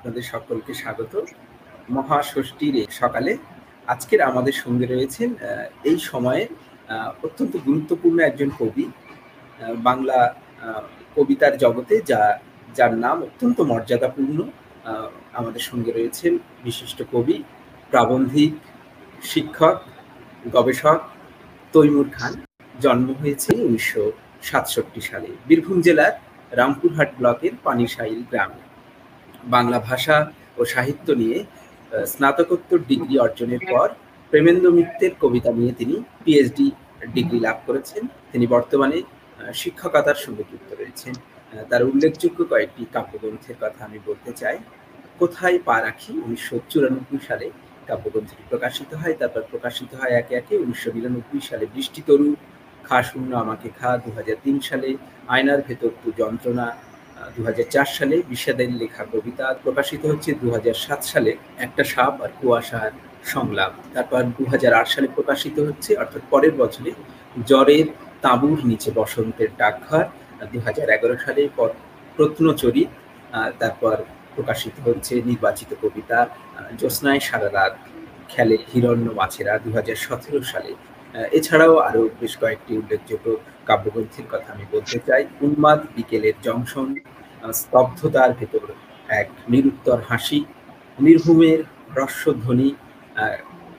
আপনাদের সকলকে স্বাগত। মহাষষ্ঠীর সকালে আজকের আমাদের সঙ্গে রয়েছেন এই সময়ে অত্যন্ত গুরুত্বপূর্ণ একজন কবি বাংলা কবিতার জগতে যা, যার নাম অত্যন্ত মর্যাদাপূর্ণ আমাদের সঙ্গে রয়েছেন বিশিষ্ট কবি, প্রাবন্ধিক, শিক্ষক, গবেষক তৈমুর খান। জন্ম হয়েছে উনিশশো সাতষট্টি সালে। বীরভূম জেলার রামপুরহাট ব্লকের পানিশাইল গ্রামে। বাংলা ভাষা ও সাহিত্য নিয়ে স্নাতকোত্তর ডিগ্রি অর্জনের পর প্রেমেন্দ্র মিত্রের কবিতা নিয়ে তিনি পিএইচডি ডিগ্রি লাভ করেছেন। তিনি বর্তমানে শিক্ষকতার সঙ্গে যুক্ত রয়েছেন। তার উল্লেখযোগ্য কয়েকটি কাব্যগ্রন্থের কথা আমি বলতে চাই। কোথায় পা রাখি? উনিশশো চুরানব্বই সালে কাব্যগ্রন্থটি প্রকাশিত হয়। তারপর প্রকাশিত হয় একে একে উনিশশো নিরানব্বই সালে বৃষ্টি তরু খা শূন্য আমাকে খা। দু হাজার তিন সালে আয়নার ভেতর তু যন্ত্রণা দু হাজার চার সালে বিষাদের লেখা কবিতা প্রকাশিত হচ্ছে দুহাজার সাত সালে একটা সাপ আর কুয়াশার সংলাপ। তারপর দুহাজার আট সালে প্রকাশিত হচ্ছে, অর্থাৎ পরের বছরে, জ্বরের তাঁবুর নিচে বসন্তের ডাকঘর। দু হাজার এগারো সালে পর প্রত্নচরিত তারপর প্রকাশিত হচ্ছে নির্বাচিত কবিতা জ্যোৎস্নায় সারা রাত খেলে হিরণ্য মাছেরা। দু হাজার সতেরো সালে এছাড়াও আরও বেশ কয়েকটি উল্লেখযোগ্য কাব্যগ্রন্থের কথা আমি বলতে চাই। উন্মাদ বিকেলের জংশন স্তব্ধতার ভেতর এক নিরুত্তর হাসি, নির্ভূমের রস্যধ্বনি ধ্বনি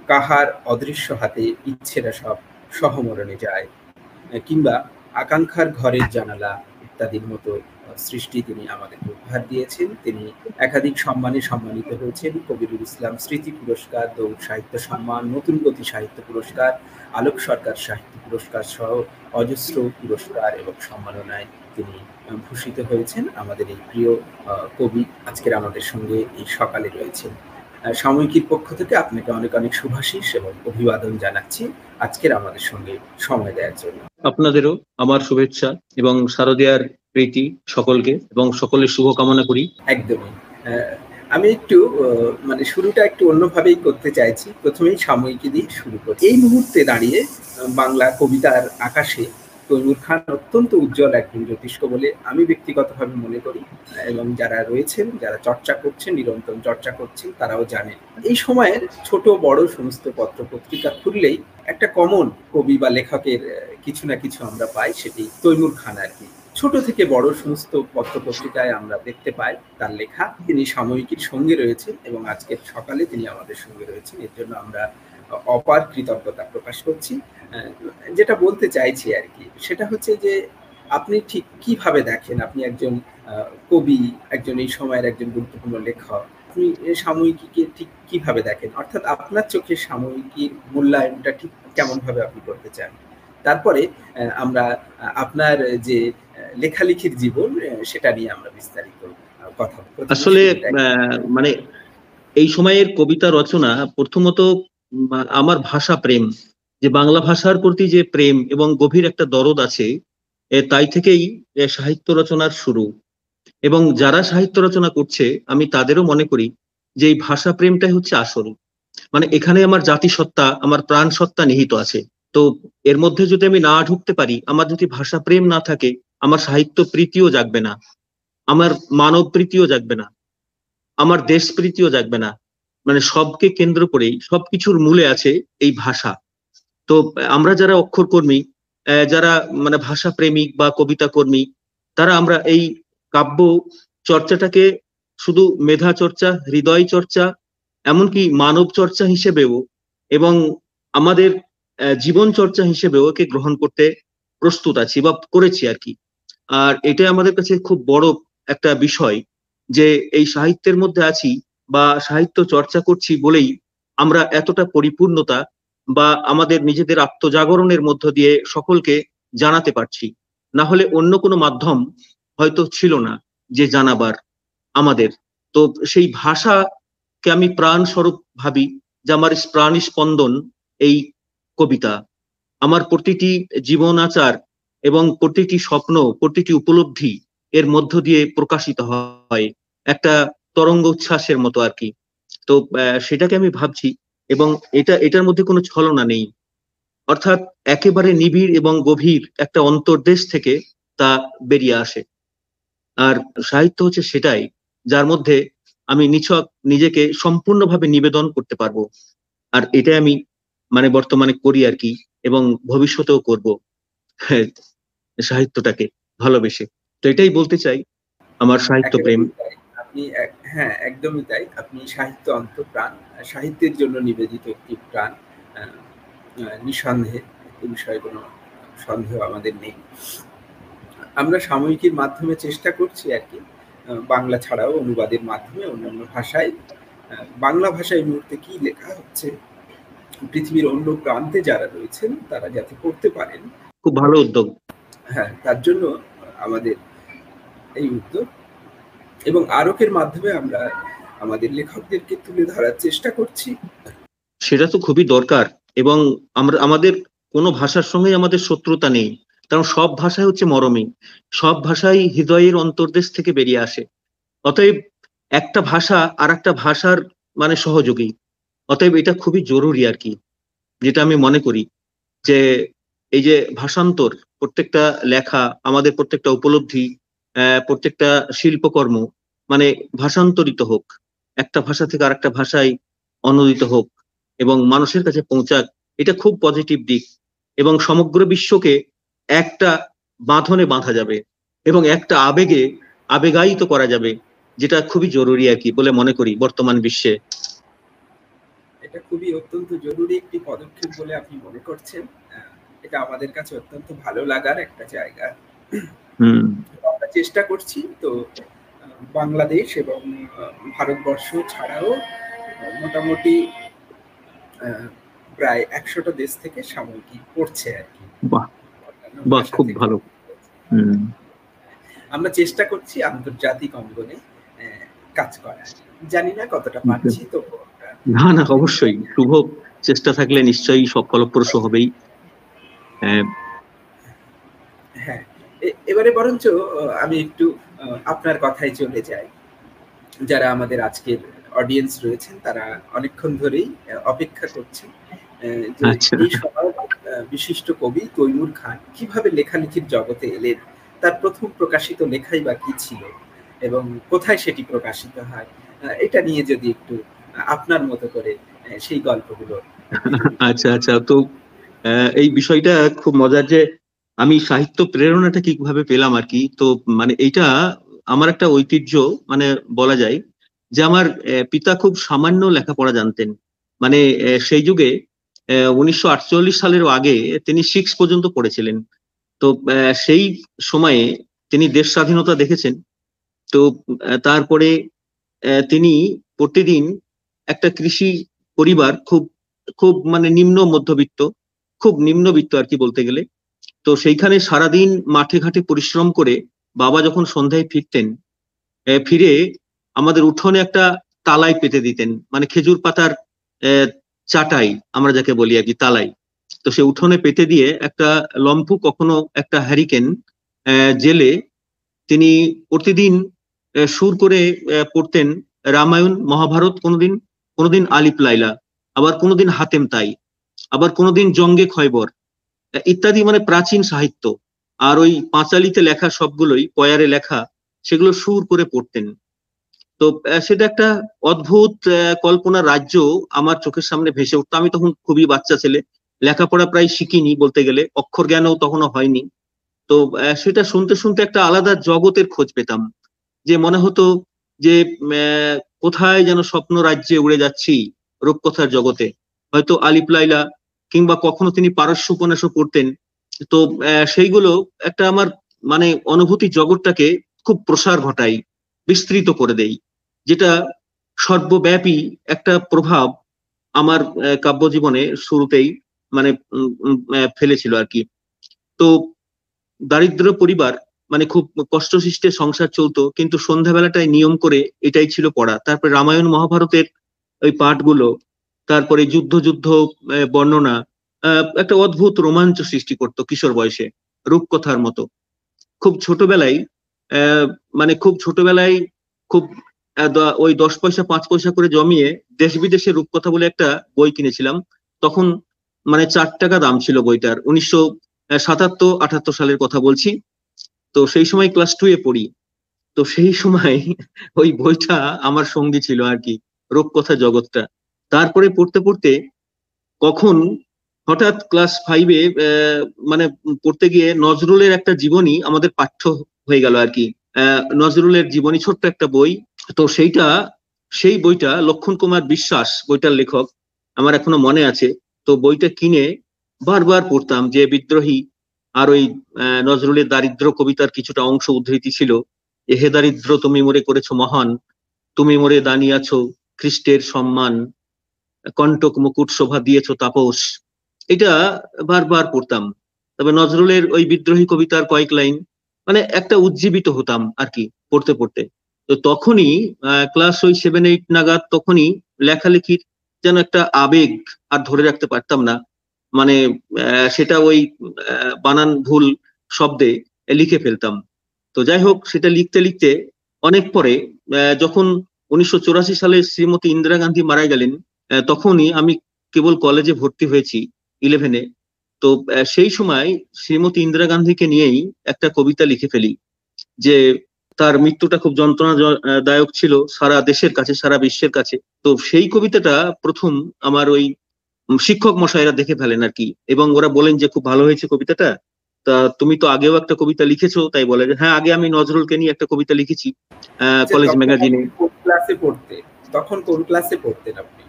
কাহার অদৃশ্য হাতে ইচ্ছেরা সব সহমরণে যায় কিংবা আকাঙ্ক্ষার ঘরের জানালা ইত্যাদির মতো সৃষ্টি তিনি আমাদেরকে উপহার দিয়েছেন। তিনি একাধিক সম্মানে সম্মানিত হয়েছেন। কবিরুল ইসলাম স্মৃতি পুরস্কার, দৌড় সাহিত্য সম্মান, নতুন গতি সাহিত্য পুরস্কার, আলোক সরকার সাহিত্য পুরস্কার সহ অজস্র পুরস্কার এবং সম্মাননায় তিনি ভূষিত হয়েছেন। আমাদের এই প্রিয় কবি আজকের আমাদের সঙ্গে এই সকালে রয়েছেন। সাময়িকীর পক্ষ থেকে আপনাকে অনেক অনেক শুভাশিস এবং অভিবাদন জানাচ্ছি। আজকের আমাদের সঙ্গে সময় দেওয়ার জন্য। আপনাদেরও আমার শুভেচ্ছা এবং শারদিয়ার প্রীতি সকলকে এবং সকলের শুভকামনা করি। একদমই। আমি একটু মানে শুরুটা একটু অন্যভাবেই করতে চাইছি। প্রথমেই সাময়িকী দিয়ে শুরু করি। এই মুহূর্তে দাঁড়িয়ে বাংলা কবিতার আকাশে তৈমুর খান অত্যন্ত উজ্জ্বল একজন জ্যোতিষ্ক বলে আমি ব্যক্তিগতভাবে মনে করি। এবং যারা রয়েছেন, যারা চর্চা করছেন, নিরন্তর চর্চা করছেন, তারাও জানেন। এই সময়ের ছোট, বড় সমস্ত পত্র পত্রিকা খুললেই একটা কমন কবি বা লেখকের কিছু না কিছু আমরা পাই, সেটি তৈমুর খান আর কি। ছোট থেকে বড় সমস্ত পত্র পত্রিকায় আমরা দেখতে পাই তার লেখা। তিনি সাময়িকীর সঙ্গে রয়েছেন এবং আজকের সকালে তিনি আমাদের সঙ্গে রয়েছেন। এর জন্য আমরা অপার কৃতজ্ঞতা প্রকাশ করছি। যেটা বলতে চাইছি আর কি সেটা হচ্ছে যে আপনি ঠিক কীভাবে দেখেন আপনি একজন কবি একজন এই সময়ের একজন গুরুত্বপূর্ণ লেখক আপনি এই সাময়িকীকে ঠিক কীভাবে দেখেন? অর্থাৎ আপনার চোখে সাময়িকীর মূল্যায়নটা ঠিক কেমন ভাবে আপনি করতে চান? তারপরে আমরা আপনার যে লেখালেখির জীবন সেটা নিয়ে আমরা বিস্তারিত কথা আসলে আহ, মানে এই সময়ের কবিতা রচনা প্রথমত আমার ভাষা প্রেম। যে বাংলা ভাষার প্রতি যে প্রেম এবং গভীর একটা দরদ আছে তাই থেকেই সাহিত্য রচনার শুরু। এবং যারা সাহিত্য রচনা করছে, আমি তাদেরও মনে করি যে এই ভাষা প্রেমটাই হচ্ছে আসল। মানে এখানে আমার জাতিসত্তা, আমার প্রাণ সত্তা নিহিত আছে। তো এর মধ্যে যদি আমি না ঢুকতে পারি, আমার যদি ভাষা প্রেম না থাকে, আমার সাহিত্য প্রীতিও জাগবে না। আমার মানব প্রীতিও জাগবে না। আমার দেশ প্রীতিও জাগবে না। মানে সবকে কেন্দ্র করেই সবকিছুর মূলে আছে এই ভাষা। তো আমরা যারা অক্ষরকর্মী আহ, যারা মানে ভাষা প্রেমিক বা কবিতা কর্মী তারা আমরা এই কাব্য চর্চাটাকে শুধু মেধা চর্চা হৃদয় চর্চা এমনকি মানব চর্চা হিসেবেও এবং আমাদের জীবন চর্চা হিসেবেও একে গ্রহণ করতে প্রস্তুত আছি বা করেছি আর কি। আর এটা আমাদের কাছে খুব বড় একটা বিষয় যে এই সাহিত্যের মধ্যে আছি বা সাহিত্য চর্চা করছি বলেই আমরা এতটা পরিপূর্ণতা বা আমাদের নিজেদের আত্মজাগরণের মধ্য দিয়ে সকলকে জানাতে পারছি। না হলে অন্য কোনো মাধ্যম হয়তো ছিল না যে জানাবার আমাদের। তো সেই ভাষাকে আমি প্রাণ স্বরূপ ভাবি যে আমার প্রাণ স্পন্দন এই কবিতা। আমার প্রতিটি জীবন আচার এবং প্রতিটি স্বপ্ন, প্রতিটি উপলব্ধি এর মধ্য দিয়ে প্রকাশিত হয়। একটা তরঙ্গ উচ্ছ্বাসের মতো আর কি। তো সেটাকে আমি ভাবছি এবং এটা, এটার মধ্যে কোনো ছলনা নেই। অর্থাৎ একেবারে নিবিড় এবং গভীর একটা অন্তর্দেশ থেকে তা বেরিয়ে আসে। আর সাহিত্য হচ্ছে সেটাই, যার মধ্যে আমি নিছক নিজেকে সম্পূর্ণভাবে নিবেদন করতে পারব। আর এটাই আমি মানে বর্তমানে করি আর কি, এবং ভবিষ্যতেও করব সাহিত্যটাকে ভালোবেসে। তো এটাই বলতে চাই, আমার সাহিত্য প্রেম। আপনি হ্যাঁ একদমই তাই। আপনি সাহিত্য অন্তপ্রাণ সাহিত্যের জন্য নিবেদিত একটি প্রাণ নিঃসন্দেহে। এ বিষয়ে কোনো সন্দেহ আমাদের নেই। আমরা সাময়িকীর মাধ্যমে চেষ্টা করছি আর কি। বাংলা ছাড়াও অনুবাদের মাধ্যমে অন্যান্য ভাষায়। বাংলা ভাষায় মুহূর্তে কি লেখা হচ্ছে? পৃথিবীর অন্য প্রান্তে যারা রয়েছেন তারা যাতে পড়তে পারেন। খুব ভালো উদ্যোগ। হ্যাঁ তার জন্য আমাদের এই উদ্যোগ এবং আরকের মাধ্যমে আমরা আমাদের লেখকদেরকে তুলে ধরার চেষ্টা করছি। সেটা তো খুবই দরকার এবং আমরা, আমাদের কোনো ভাষার সঙ্গে আমাদের শত্রুতা নেই, কারণ সব ভাষাই হচ্ছে মরমী, সব ভাষাই হৃদয়ের অন্তর্দেশ থেকে বেরিয়ে আসে। অতএব একটা ভাষা আর একটা ভাষার মানে সহযোগী, অতএব এটা খুবই জরুরি আর কি, যেটা আমি মনে করি যে এই যে ভাষান্তর, প্রত্যেকটা লেখা, আমাদের প্রত্যেকটা উপলব্ধি প্রত্যেকটা শিল্পকর্ম মানে ভাষান্তরিত হোক একটা ভাষা থেকে আরেকটা ভাষায় অনুদিত হোক এবং মানুষের কাছে পৌঁছাক এটা খুব পজিটিভ দিক এবং সমগ্র বিশ্বকে একটা বাঁধনে বাঁধা যাবে এবং একটা আবেগে আবেগায়িত করা যাবে যেটা খুবই জরুরি আর কি বলে মনে করি বর্তমান বিশ্বে। এটা খুবই অত্যন্ত জরুরি একটি পদক্ষেপ বলে আপনি মনে করছেন। এটা আমাদের কাছে অত্যন্ত ভালো লাগার একটা জায়গা। হুম। চেষ্টা করছি তো বাংলাদেশ এবং ভারতবর্ষ ছাড়াও মোটামুটি প্রায় একশোটা দেশ থেকে সাময়িকী পড়ছে আর কি। বাহ খুব ভালো। আমরা চেষ্টা করছি আন্তর্জাতিক অঙ্গনে কাজ করার। জানি না কতটা পারছি তো না না অবশ্যই। শুভ চেষ্টা থাকলে নিশ্চয়ই সব ফলপ্রসূ হবেই। এবারে বরঞ্চ আমি একটু আপনার কথায় চলে যাই। যারা আমাদের আজকের অডিয়েন্স রয়েছেন তারা অনেকক্ষণ ধরেই অপেক্ষা করছেন। আচ্ছা। বিশিষ্ট কবি তৈমুর খান কীভাবে লেখালেখির জগতে এলেন তার প্রথম প্রকাশিত লেখাই বা কি ছিল এবং কোথায় সেটি প্রকাশিত হয় এটা নিয়ে যদি একটু আপনার মতো করে সেই গল্পগুলো। আচ্ছা আচ্ছা। তো এই বিষয়টা খুব মজার যে আমি সাহিত্য প্রেরণাটা কীভাবে পেলাম আর কি? তো মানে এইটা আমার একটা ঐতিহ্য মানে বলা যায় যে আমার পিতা খুব সামান্য লেখাপড়া জানতেন। মানে সেই যুগে উনিশশো সালেরও আগে তিনি সিক্স পর্যন্ত পড়েছিলেন। তো সেই সময়ে তিনি দেশ স্বাধীনতা দেখেছেন। তো তারপরে তিনি প্রতিদিন একটা কৃষি পরিবার খুব খুব মানে নিম্ন মধ্যবিত্ত, খুব নিম্নবিত্ত আর কি বলতে গেলে। তো সেইখানে সারাদিন মাঠে ঘাটে পরিশ্রম করে বাবা যখন সন্ধ্যায় ফিরতেন ফিরে আমাদের উঠোনে একটা তালাই পেতে দিতেন মানে খেজুর পাতার চাটাই আমরা যাকে বলি আর কি তালাই। তো সে উঠোনে পেতে দিয়ে একটা লম্ফু কখনো একটা হ্যারিকেন জেলে তিনি প্রতিদিন সুর করে পড়তেন রামায়ণ, মহাভারত, কোনোদিন কোনোদিন আলিপ লাইলা, আবার কোনোদিন হাতেম তাই, আবার কোনোদিন জঙ্গে খয়বর ইত্যাদি মানে প্রাচীন সাহিত্য। আর ওই পাঁচালিতে লেখা সবগুলোই পয়ারে লেখা সেগুলো সুর করে পড়তেন। তো সেটা একটা অদ্ভুত আহ, কল্পনার রাজ্য আমার চোখের সামনে ভেসে উঠতো। আমি তখন খুবই বাচ্চা ছেলে লেখাপড়া প্রায় শিখিনি বলতে গেলে অক্ষর জ্ঞানও তখনও হয়নি। তো সেটা শুনতে শুনতে একটা আলাদা জগতের খোঁজ পেতাম যে মনে হতো যে কোথায় যেন স্বপ্ন রাজ্যে উড়ে যাচ্ছি রূপকথার জগতে। হয়তো আলিপ লাইলা কিংবা কখনো তিনি পারস্য উপন্যাসও পড়তেন। তো সেইগুলো একটা আমার মানে অনুভূতি জগৎটাকে খুব প্রসার ঘটাই বিস্তৃত করে দেই যেটা সর্বব্যাপী একটা প্রভাব আমার কাব্য কাব্যজীবনে শুরুতেই মানে ফেলেছিল আর কি। তো, দারিদ্র পরিবার মানে খুব কষ্টসৃষ্টে সংসার চলতো, কিন্তু সন্ধ্যাবেলাটায় নিয়ম করে এটাই ছিল পড়া। তারপরে রামায়ণ মহাভারতের ওই পাঠগুলো তারপরে যুদ্ধ যুদ্ধ বর্ণনা একটা অদ্ভুত রোমাঞ্চ সৃষ্টি করতো কিশোর বয়সে, রূপকথার মতো। খুব ছোটবেলায় মানে খুব ছোটবেলায় খুব ওই দশ পয়সা, পাঁচ পয়সা করে জমিয়ে দেশ বিদেশের রূপকথা বলে একটা বই কিনেছিলাম। তখন মানে চার টাকা দাম ছিল বইটার, উনিশশো সাতাত্তর আঠাত্তর সালের কথা বলছি। তো সেই সময় ক্লাস টু এ পড়ি। তো সেই সময় ওই বইটা আমার সঙ্গী ছিল আর কি, রূপকথা জগৎটা। তারপরে পড়তে পড়তে কখন হঠাৎ ক্লাস ফাইভে মানে পড়তে গিয়ে নজরুলের একটা জীবনী আমাদের পাঠ্য হয়ে গেল আর কি নজরুলের জীবনী, ছোট্ট একটা বই। তো সেইটা, সেই বইটা লক্ষণ কুমার বিশ্বাস, বইটার লেখক, আমার এখনও মনে আছে। তো বইটা কিনে বারবার পড়তাম যে বিদ্রোহী আর ওই নজরুলের দারিদ্র কবিতার কিছুটা অংশ উদ্ধৃতি ছিল। এহে দারিদ্র, তুমি মরে করেছ মহান। তুমি মরে দাঁড়িয়েছ খ্রিস্টের সম্মান। কণ্টক মুকুট শোভা দিয়েছ তাপস। এটা বারবার পড়তাম। তবে নজরুলের ওই বিদ্রোহী কবিতার কয়েক লাইন মানে একটা উজ্জীবিত হতাম আর কি, পড়তে পড়তে। তো তখনই ক্লাস ওই সেভেন এইট নাগাদ তখনই লেখালেখির যেন একটা আবেগ আর ধরে রাখতে পারতাম না। মানে সেটা ওই বানান ভুল শব্দে লিখে ফেলতাম। তো যাই হোক, সেটা লিখতে লিখতে অনেক পরে যখন উনিশশো চুরাশি সালে শ্রীমতী ইন্দিরা গান্ধী মারা গেলেন তখনই আমি কেবল কলেজে ভর্তি হয়েছি ইলেভেনে তো সেই সময় শ্রীমতী ইন্দিরা গান্ধীকে নিয়েই একটা কবিতা লিখে ফেলি যে তার মৃত্যুটা খুব যন্ত্রণাদায়ক ছিল সারা দেশের কাছে সারা বিশ্বের কাছে। তো সেই কবিতাটা প্রথম আমার ওই শিক্ষক মশাইরা দেখে ফেলেন আর কি। এবং ওরা বলেন যে খুব ভালো হয়েছে কবিতাটা। তা তুমি তো আগেও একটা কবিতা লিখেছো তাই বলে যে হ্যাঁ আগে আমি নজরুলকে নিয়ে একটা কবিতা লিখেছি কলেজ ম্যাগাজিনে। ক্লাসে পড়তে? তখন কোন ক্লাসে পড়তেন আপনি?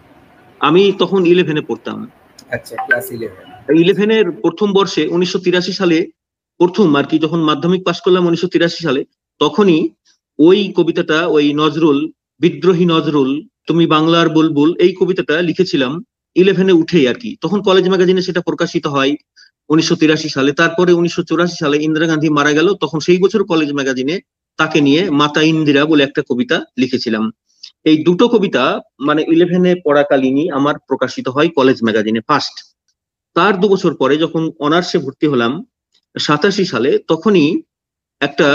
আমি তখন ইলেভেনে পড়তাম। আচ্ছা ক্লাস ইলেভেন ইলেভেনের প্রথম বর্ষে উনিশশো তিরাশি সালে প্রথম আর কি যখন মাধ্যমিক পাশ করলাম উনিশশো তিরাশি সালে তখনই ওই কবিতাটা ওই নজরুল বিদ্রোহী নজরুল তুমি বাংলার বুলবুল এই কবিতাটা লিখেছিলাম ইলেভেনে উঠেই আর কি। তখন কলেজ ম্যাগাজিনে সেটা প্রকাশিত হয় উনিশশো তিরাশি সালে। তারপরে উনিশশো চুরাশি সালে ইন্দিরা গান্ধী মারা গেল তখন সেই বছর কলেজ ম্যাগাজিনে তাকে নিয়ে মাতা ইন্দিরা বলে একটা কবিতা লিখেছিলাম। এই দুটো কবিতা মানে ইলেভেনে পড়াকালীনই আমার প্রকাশিত হয় কলেজ ম্যাগাজিনে ফার্স্ট তার দু বছর পরে যখন অনার্সে ভর্তি হলাম, সাতাশি সালে তখনই একটা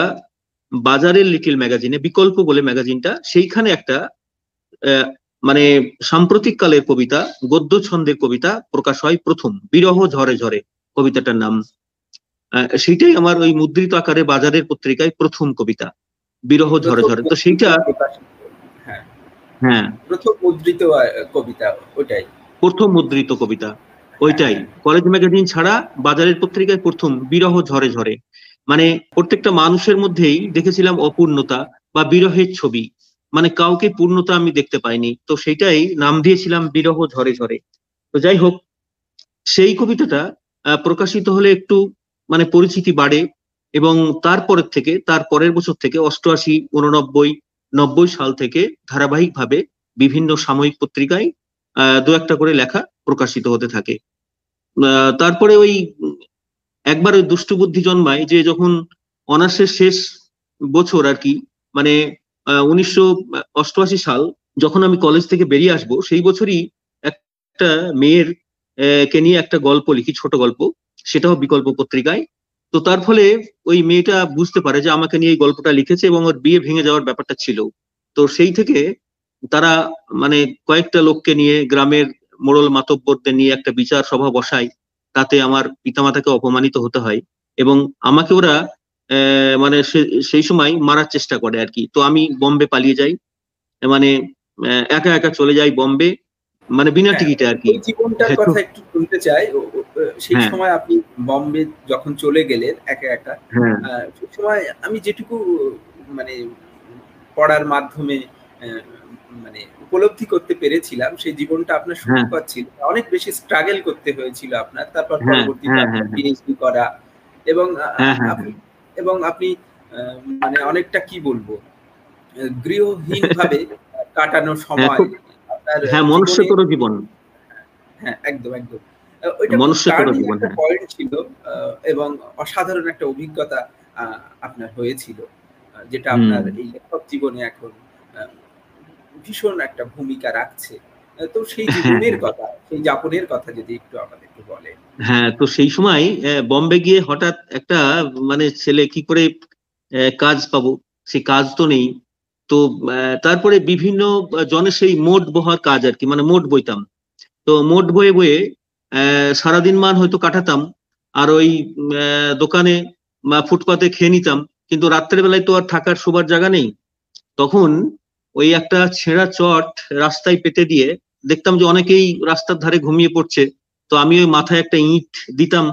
বাজারের লিটিল ম্যাগাজিনে বিকল্প বলে ম্যাগাজিনটা সেইখানে একটা মানে সাম্প্রতিক কালের কবিতা, গদ্য ছন্দের কবিতা প্রকাশ হয় প্রথম, বিরহ ঝরে ঝরে কবিতাটার নাম। সেইটাই আমার ওই মুদ্রিত আকারে বাজারের পত্রিকায় প্রথম কবিতা, বিরহ ঝরে ঝরে। তো সেইটা হ্যাঁ। প্রথম মুদ্রিত কবিতা ওটাই প্রথম মুদ্রিত কবিতা ওইটাই। কলেজ ম্যাগাজিন ছাড়া বাজারের পত্রিকায় প্রথম বিরহ ঝরে ঝরে। মানে প্রত্যেকটা মানুষের মধ্যেই দেখেছিলাম অপূর্ণতা বা বিরহের ছবি। মানে কাউকে পূর্ণতা আমি দেখতে পাইনি। তো সেটাই নাম দিয়েছিলাম বিরহ ঝরে ঝরে। তো যাই হোক সেই কবিতাটা প্রকাশিত হলে একটু মানে পরিচিতি বাড়ে এবং তারপরের থেকে তার পরের বছর থেকে অষ্টআশি উননব্বই নব্বই সাল থেকে ধারাবাহিকভাবে বিভিন্ন সাময়িক পত্রিকায় দু একটা করে লেখা প্রকাশিত হতে থাকে। তারপরে ওই একবার ওই দুষ্টু বুদ্ধি জন্মায় যে যখন অনার্সের শেষ বছর আর কি মানে উনিশশো অষ্টআশি সাল যখন আমি কলেজ থেকে বেরিয়ে আসব, সেই বছরই একটা মেয়ের কে নিয়ে একটা গল্প লিখি, ছোট গল্প। সেটাও বিকল্প পত্রিকায় তো তার ফলে ওই মেয়েটা বুঝতে পারে যে আমাকে নিয়ে এই গল্পটা লিখেছে এবং ওর বিয়ে ভেঙে যাওয়ার ব্যাপারটা ছিল। তো সেই থেকে তারা মানে কয়েকটা লোককে নিয়ে গ্রামের মোড়ল মাতব্বরদের নিয়ে একটা বিচার সভা বসায়। তাতে আমার পিতামাতাকে অপমানিত হতে হয় এবং আমাকে ওরা মানে সেই সময় মারার চেষ্টা করে আর কি। তো আমি বম্বে পালিয়ে যাই। মানে একা একা চলে যাই বম্বে। মানে বিনা হ্যাঁ, টিকিটে আর কি। জীবনটার কথা একটু শুনতে চাই সেই সময় আপনি বম্বে যখন চলে গেলেন একা একা সেই সময় আমি যেটুকু মানে পড়ার মাধ্যমে মানে উপলব্ধি করতে পেরেছিলাম সেই জীবনটা আপনার সুখকর ছিল। অনেক বেশি স্ট্রাগল করতে হয়েছিল আপনার তারপর পরবর্তীতে পিএইচডি করা এবং এবং আপনি মানে অনেকটা কি বলব গৃহহীন ভাবে কাটানো সময় হ্যাঁ মনুষ্যকর জীবন হ্যাঁ একদম একদম। ওইটা মনুষ্যকর জীবন পয়েন্ট ছিল এবং অসাধারণ একটা অভিজ্ঞতা আপনার হয়েছিল যেটা আপনার এই লেখক জীবনে এখন ভীষণ একটা ভূমিকা রাখছে। তো সেই হ্যাঁ, জীবনের হ্যাঁ। কথা সেই যাপনের কথা যদি একটু আমাদেরকে বলে হ্যাঁ তো সেই সময় বম্বে গিয়ে হঠাৎ একটা মানে ছেলে কি করে কাজ পাবো? সেই কাজ তো নেই। তো তারপরে বিভিন্ন জনের সেই মোট বহার কাজ আর কি মানে মোট বইতাম তো মোট বয়ে বয়ে সারাদিন মান হয়তো কাটাতাম, আর ওই দোকানে ফুটপাতে খেয়ে নিতাম, কিন্তু রাত্রের বেলায় তো আর থাকার শোবার জায়গা নেই। তখন ওই একটা ছেঁড়া চট রাস্তায় পেতে দিয়ে দেখতাম যে অনেকেই রাস্তার ধারে ঘুমিয়ে পড়ছে, তো আমি ওই মাথায় একটা ইট দিতাম,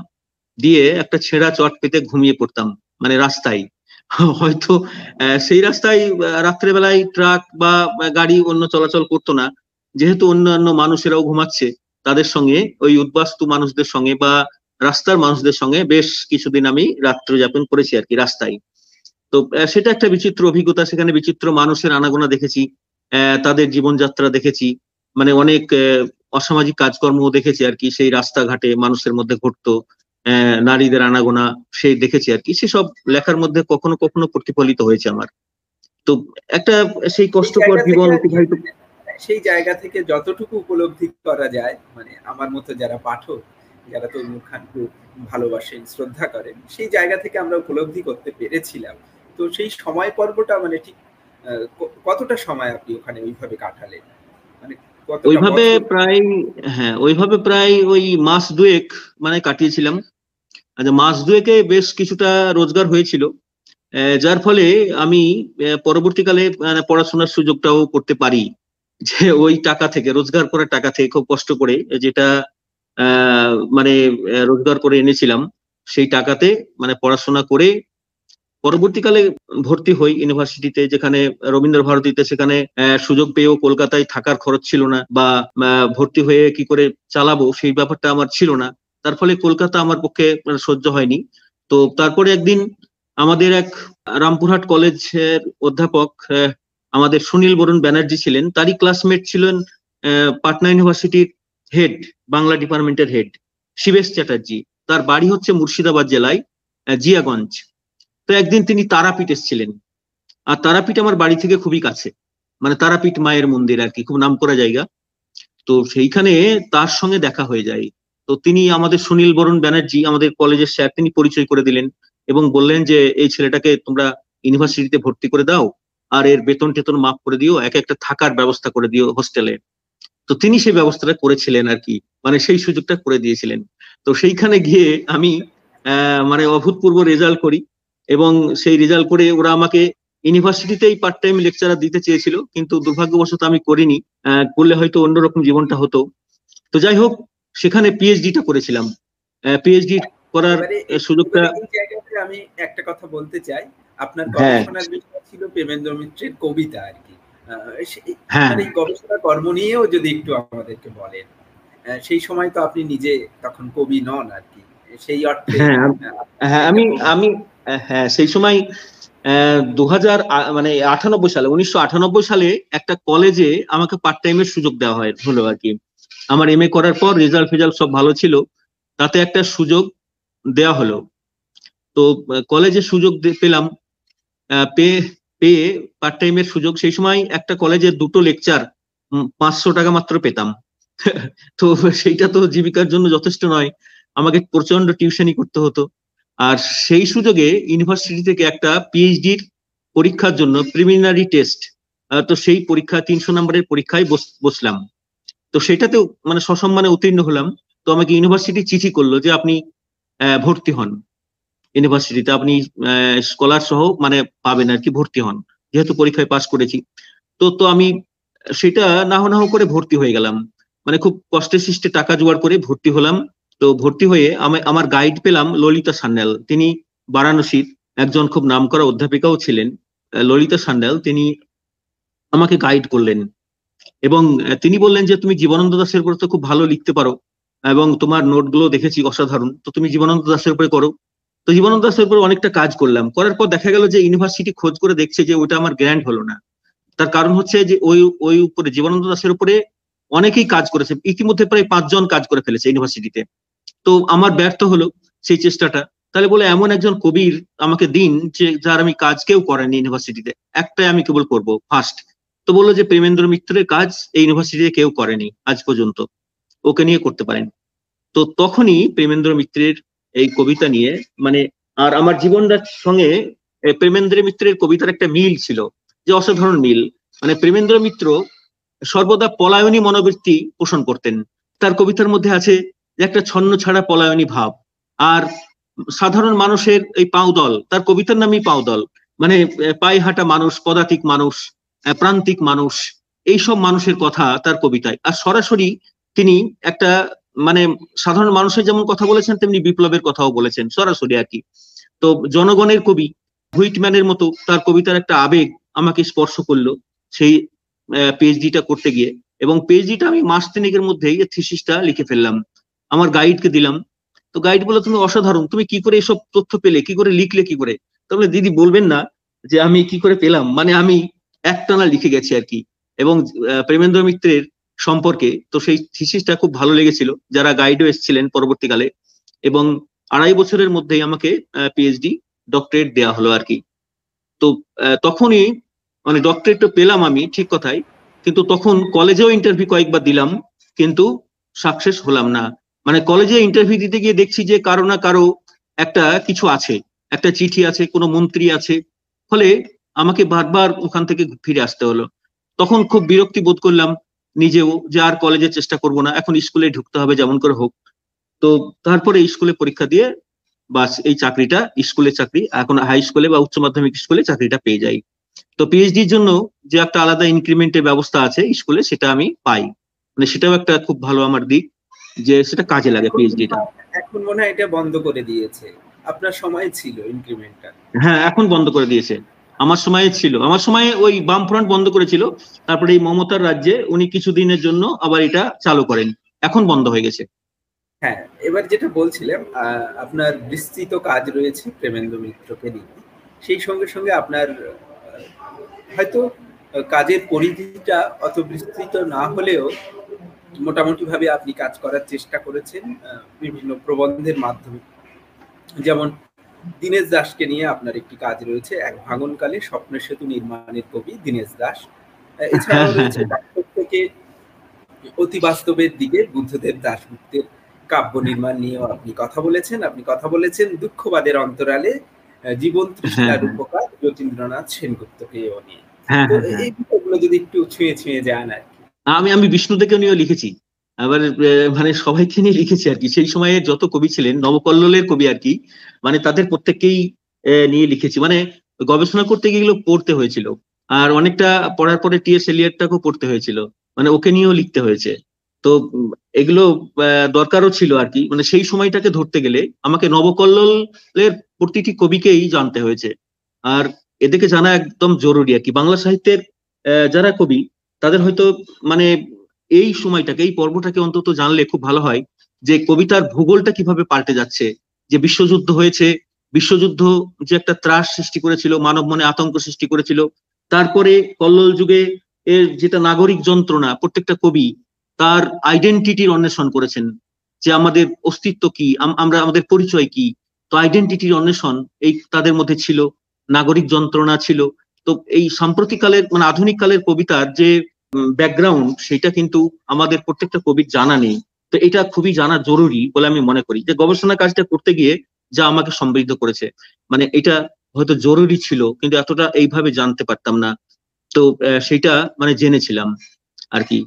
দিয়ে একটা ছেঁড়া চট পেতে ঘুমিয়ে পড়তাম মানে রাস্তায়। হয়তো সেই রাস্তায় রাত্রেবেলায় ট্রাক বা গাড়ি অন্য চলাচল করতো না। যেহেতু অন্যান্য মানুষেরাও ঘুমাচ্ছে, তাদের সঙ্গে, ওই উদ্বাস্তু মানুষদের সঙ্গে বা রাস্তার মানুষদের সঙ্গে বেশ কিছুদিন আমি রাত্র যাপন করেছি আর কি, রাস্তায়। তো সেটা একটা বিচিত্র অভিজ্ঞতা, সেখানে বিচিত্র মানুষের আনাগোনা দেখেছি তাদের জীবনযাত্রা দেখেছি মানে অনেক অসামাজিক কাজকর্ম দেখেছি আর কি, সেই রাস্তাঘাটে মানুষের মধ্যে ঘটতো। নারীদের আনাগোনা সেই দেখেছি আর কি। সেসব লেখার মধ্যে কখনো কখনো প্রতিফলিত হয়েছে আমার। তো একটা সেই কষ্টকর জীবন অতিবাহিত সেই জায়গা থেকে যতটুকু উপলব্ধি করা যায় মানে আমার মতো যারা পাঠক যারা তৈমুর খানকে ভালোবাসেন শ্রদ্ধা করেন সেই জায়গা থেকে আমরা উপলব্ধি করতে পেরেছিলাম। তো সেই সময় পর্বটা মানে ঠিক কতটা সময় আপনি ওখানে ওইভাবে কাটালেন? মানে ওইভাবে প্রায় হ্যাঁ ওইভাবে প্রায় ওই মাস দুয়েক মানে কাটিয়েছিলাম। আচ্ছা মাস দুয়েকে বেশ কিছুটা রোজগার হয়েছিল যার ফলে আমি পরবর্তীকালে মানে পড়াশোনার সুযোগটাও করতে পারি। যে, ওই টাকা থেকে, রোজগার করার টাকা থেকে খুব কষ্ট করে, যেটা মানে রোজগার করে এনেছিলাম, সেই টাকাতে মানে পড়াশোনা করে পরবর্তীকালে ভর্তি হই ইউনিভার্সিটিতে, যেখানে রবীন্দ্র ভারতীতে সেখানে সুযোগ পেয়েও কলকাতায় থাকার খরচ ছিল না, বা ভর্তি হয়ে কি করে চালাবো, সেই ব্যাপারটা আমার ছিল না। তার ফলে কলকাতা আমার পক্ষে মানে সহ্য হয়নি। তো তারপরে একদিন আমাদের এক রামপুরহাট কলেজের অধ্যাপক আমাদের সুনীল বরুণ ব্যানার্জি ছিলেন। তারই ক্লাসমেট ছিলেন পাটনা ইউনিভার্সিটির হেড বাংলা ডিপার্টমেন্টের হেড শিবেশ চ্যাটার্জি। তার বাড়ি হচ্ছে মুর্শিদাবাদ জেলায় জিয়াগঞ্জ। তো একদিন তিনি তারাপীঠ এসেছিলেন। আর তারাপীঠ আমার বাড়ি থেকে খুবই কাছে। মানে তারাপীঠ মায়ের মন্দির আর কি, খুব নাম করা জায়গা। তো সেইখানে তার সঙ্গে দেখা হয়ে যায়। তো তিনি আমাদের সুনীল বরুণ ব্যানার্জি, আমাদের কলেজের স্যার, তিনি পরিচয় করে দিলেন এবং বললেন যে, এই ছেলেটাকে তোমরা ইউনিভার্সিটিতে ভর্তি করে দাও আর এর বেতন টেতন মাফ করে দিও, এক একটা থাকার ব্যবস্থা করে দিও হোস্টেলে। তো তিনি সেই ব্যবস্থাটা করেছিলেন আর কি মানে সেই সুযোগটা করে দিয়েছিলেন। তো সেইখানে গিয়ে আমি মানে অভূতপূর্ব রেজাল্ট করি এবং সেই রেজাল্ট করে ওরা আমাকে ইউনিভার্সিটিতেই পার্ট টাইম লেকচারার দিতে চেয়েছিল, কিন্তু দুর্ভাগ্যবশত আমি করিনি। করলে হয়তো অন্যরকম জীবনটা হতো। তো যাই হোক সেখানে পিএইচডিটা করেছিলাম। পিএইচডি করার সুযোগটা আমি একটা কথা বলতে চাই। আপনার গবেষণার বিষয় ছিল প্রেমেন্দ্র মিত্রের কবিতা আর কি। হ্যাঁ। এই গবেষণা কর্ম নিয়েও যদি একটু আমাদেরকে বলেন সেই সময় তো আপনি নিজে তখন কবি নন আর কি। সেই অর্থে হ্যাঁ হ্যাঁ আমি আমি হ্যাঁ সেই সময় দু হাজার মানে আটানব্বই সালে উনিশশো আটানব্বই সালে একটা কলেজে আমাকে পার্ট টাইমের সুযোগ দেওয়া হয় হলো আর কি আমার এম করার পর রেজাল্ট ফেজাল্ট সব ভালো ছিল। তাতে একটা সুযোগ দেওয়া হলো। তো কলেজে সুযোগ পেলাম। পেয়ে পেয়ে পার্ট টাইমের সুযোগ। সেই সময় একটা কলেজের দুটো লেকচার পাঁচশো টাকা মাত্র পেতাম। তো সেইটা তো জীবিকার জন্য যথেষ্ট নয়। আমাকে প্রচণ্ড টিউশনই করতে হতো। আর সেই সুযোগে ইউনিভার্সিটি থেকে একটা পিএইচডির পরীক্ষার জন্য প্রিমিনারি টেস্ট তো সেই পরীক্ষা, তিনশো নম্বরের পরীক্ষায় বসলাম। তো সেটাতেও মানে সসম্মানে উত্তীর্ণ হলাম। তো আমাকে ইউনিভার্সিটি চিঠি করল যে আপনি ভর্তি হন। ইউনিভার্সিটিতে আপনি স্কলার সহ মানে পাবেন আর কি, ভর্তি হন। যেহেতু পরীক্ষায় পাশ করেছি। তো তো আমি সেটা নাহ নাহ করে ভর্তি হয়ে গেলাম। মানে খুব কষ্টে সৃষ্টে টাকা জোগাড় করে ভর্তি হলাম। তো ভর্তি হয়ে আমি, আমার গাইড পেলাম ললিতা সান্যাল। তিনি বারাণসীর একজন খুব নামকরা অধ্যাপিকাও ছিলেন। ললিতা সান্যাল, তিনি আমাকে গাইড করলেন। এবং তিনি বললেন যে তুমি জীবনানন্দ দাসের উপর তো খুব ভালো লিখতে পারো, এবং তোমার নোটগুলো দেখেছি অসাধারণ, তো তুমি জীবনানন্দ দাসের উপরে করো। তো জীবনানন্দ দাসের উপরে অনেকটা কাজ করলাম। করার পর দেখা গেল যে ইউনিভার্সিটি খোঁজ করে দেখছে যে ওটা আমার গ্র্যান্ড হলো না। তার কারণ হচ্ছে যে ওই ওই উপরে, জীবনানন্দ দাসের উপরে অনেকেই কাজ করেছে, ইতিমধ্যে প্রায় পাঁচজন কাজ করে ফেলেছে ইউনিভার্সিটিতে। তো আমার ব্যর্থ হলো সেই চেষ্টাটা। তাহলে বলে এমন একজন কবির আমাকে দিন যে, যার আমি কাজ কেউ করেনি ইউনিভার্সিটিতে। একটাই আমি কেবল করব ফার্স্ট তো বলল যে প্রেমেন্দ্র মিত্রের কাজ এই ইউনিভার্সিটিতে কেউ করেনি আজ পর্যন্ত। ওকে নিয়ে করতে পারেন। তো তখনই প্রেমেন্দ্র মিত্রের এই কবিতা নিয়ে মানে আর আমার জীবনটার সঙ্গে প্রেমেন্দ্র মিত্রের কবিতার একটা মিল ছিল, যে অসাধারণ মিল। মানে প্রেমেন্দ্র মিত্র সর্বদা পলায়নী মনোবৃত্তি পোষণ করতেন। তার কবিতার মধ্যে আছে যে একটা ছন্ন ছাড়া পলায়নী ভাব। আর সাধারণ মানুষের এই পাউদল, তার কবিতার নামই পাউদল। মানে পায়ে হাঁটা মানুষ, পদাতিক মানুষ প্রান্তিক মানুষ এই সব মানুষের কথা তার কবিতায়। আর সরাসরি তিনি একটা মানে সাধারণ মানুষের যেমন কথা বলেছেন, তেমনি বিপ্লবের কথাও বলেছেন, সরাসরি আর কি। তো জনগণের কবি, হুইটম্যানের মতো তার কবিতার একটা আবেগ আমাকে স্পর্শ করল সেই পিএইচডিটা করতে গিয়ে। এবং পিএইচডিটা আমি মাস তিনেকের মধ্যেই থিসিসটা লিখে ফেললাম। আমার গাইডকে দিলাম। তো গাইড বলে তুমি অসাধারণ, তুমি কি করে এসব তথ্য পেলে? কি করে লিখলে কি করে? তাহলে দিদি বলবেন না যে আমি কি করে পেলাম? মানে আমি একটানা লিখে গেছি আর কি। এবং প্রেমেন্দ্র মিত্রের সম্পর্কে তো সেই থিসিসটা খুব ভালো লেগেছিল, যারা গাইডও এসেছিলেন পরবর্তীকালে। এবং আড়াই বছরের মধ্যেই আমাকে পিএইচডি ডক্টরেট দেওয়া হলো আর কি। তো তখনই মানে ডক্টরেট তো পেলাম আমি, ঠিক কথাই। কিন্তু তখন কলেজেও ইন্টারভিউ কয়েকবার দিলাম, কিন্তু সাকসেস হলাম না। মানে কলেজে ইন্টারভিউ দিতে গিয়ে দেখছি যে কারও না কারও একটা কিছু আছে। একটা চিঠি আছে, কোনো মন্ত্রী আছে। ফলে আমাকে বারবার ওখান থেকে ফিরে আসতে হলো। তখন খুব বিরক্তি বোধ করলাম নিজেও যে আর কলেজে চেষ্টা করব না এখন স্কুলে ঢুকতে হবে যেমন করে হোক। তো তারপরে স্কুলে পরীক্ষা দিয়ে বাস এই চাকরিটা স্কুলের চাকরি এখন হাই স্কুলে বা উচ্চ মাধ্যমিক স্কুলে চাকরিটা পেয়ে যাই। তো পিএইচডির জন্য যে একটা আলাদা ইনক্রিমেন্টের ব্যবস্থা আছে স্কুলে সেটা আমি পাই। মানে সেটাও একটা খুব ভালো আমার দিক যে সেটা কাজে লাগে পিএইচডিটা এখন মনে হয় এটা বন্ধ করে দিয়েছে। আপনার সময় ছিল ইনক্রিমেন্টটা হ্যাঁ এখন বন্ধ করে দিয়েছে। আমার সময়ে ছিল। আমার সময়ে ওই বামফ্রন্ট বন্ধ করেছিল। তারপরে এই মমতার রাজ্যে উনি কিছুদিনের জন্য আবার এটা চালু করেন। এখন বন্ধ হয়ে গেছে। হ্যাঁ এবার যেটা বলছিলাম আপনার বিস্তৃত কাজ রয়েছে প্রেমেন্দ্র মিত্রকে নিয়ে। সেই সঙ্গে সঙ্গে আপনার হয়তো কাজের পরিধিটা অত বিস্তৃত না হলেও মোটামুটি ভাবে আপনি কাজ করার চেষ্টা করেছেন বিভিন্ন প্রবন্ধের মাধ্যমে। যেমন দীনেশ দাসকে নিয়ে আপনার একটি কাজ রয়েছে এক ভাঙনকালে স্বপ্নের সেতু নির্মাণের কবি দীনেশ দাস। এছাড়াও রয়েছে থেকে অতি বাস্তবের দিকে বুদ্ধদেব দাশগুপ্তের কাব্য নির্মাণ নিয়েও আপনি কথা বলেছেন। আপনি কথা বলেছেন দুঃখবাদের অন্তরালে জীবন তৃষ্ণার উপকার যতীন্দ্রনাথ সেনগুপ্তকেও নিয়ে। এই বিষয়গুলো যদি একটু ছুঁয়ে ছুঁয়ে যান আর কি। আমি আমি বিষ্ণুদেরকে নিয়েও লিখেছি। আবার মানে সবাইকে নিয়ে লিখেছি আর কি। সেই সময়ে যত কবি ছিলেন, নবকল্লোলের কবি আর কি মানে তাদের প্রত্যেককেই নিয়ে লিখেছি। মানে গবেষণা করতে গিয়ে পড়তে হয়েছিল। আর অনেকটা পড়ার পরে টি এস এলিয়ারটাকেও পড়তে হয়েছিল। মানে ওকে নিয়েও লিখতে হয়েছে। তো, এগুলো দরকারও ছিল আর কি। মানে সেই সময়টাকে ধরতে গেলে আমাকে নবকল্লোলের প্রতিটি কবিকেই জানতে হয়েছে। আর এদেরকে জানা একদম জরুরি আর কি। বাংলা সাহিত্যের যারা কবি, তাদের হয়তো মানে এই সময়টাকে, এই পর্বটাকে অন্তত জানলে খুব ভালো হয় যে কবিতার ভূগোলটা কীভাবে পাল্টে যাচ্ছে, যে বিশ্বযুদ্ধ হয়েছে, বিশ্বযুদ্ধ যে একটা ত্রাস সৃষ্টি করেছিল, মানব মনে আতঙ্ক সৃষ্টি করেছিল, তারপরে কল্লোল যুগে এর যেটা নাগরিক যন্ত্রণা, প্রত্যেকটা কবি তার আইডেন্টিটির অন্বেষণ করেছেন, যে আমাদের অস্তিত্ব কি আমরা, আমাদের পরিচয় কি, তো আইডেন্টিটির অন্বেষণ এই তাদের মধ্যে ছিল, নাগরিক যন্ত্রণা ছিল, তো এই সাম্প্রতিককালের মানে আধুনিক কালের কবিতার যে ব্যাকগ্রাউন্ড সেটা কিন্তু আমাদের প্রত্যেকটা কবির জানা নেই। তো এটা খুবই জানা জরুরি বলে আমি মনে করি। যে গবেষণা কাজটা করতে গিয়ে যা আমাকে সমৃদ্ধ করেছে। মানে এটা হয়তো জরুরি ছিল, কিন্তু এতটা এইভাবে জানতে পারতাম না। তো সেটা মানে জেনেছিলাম আর কি।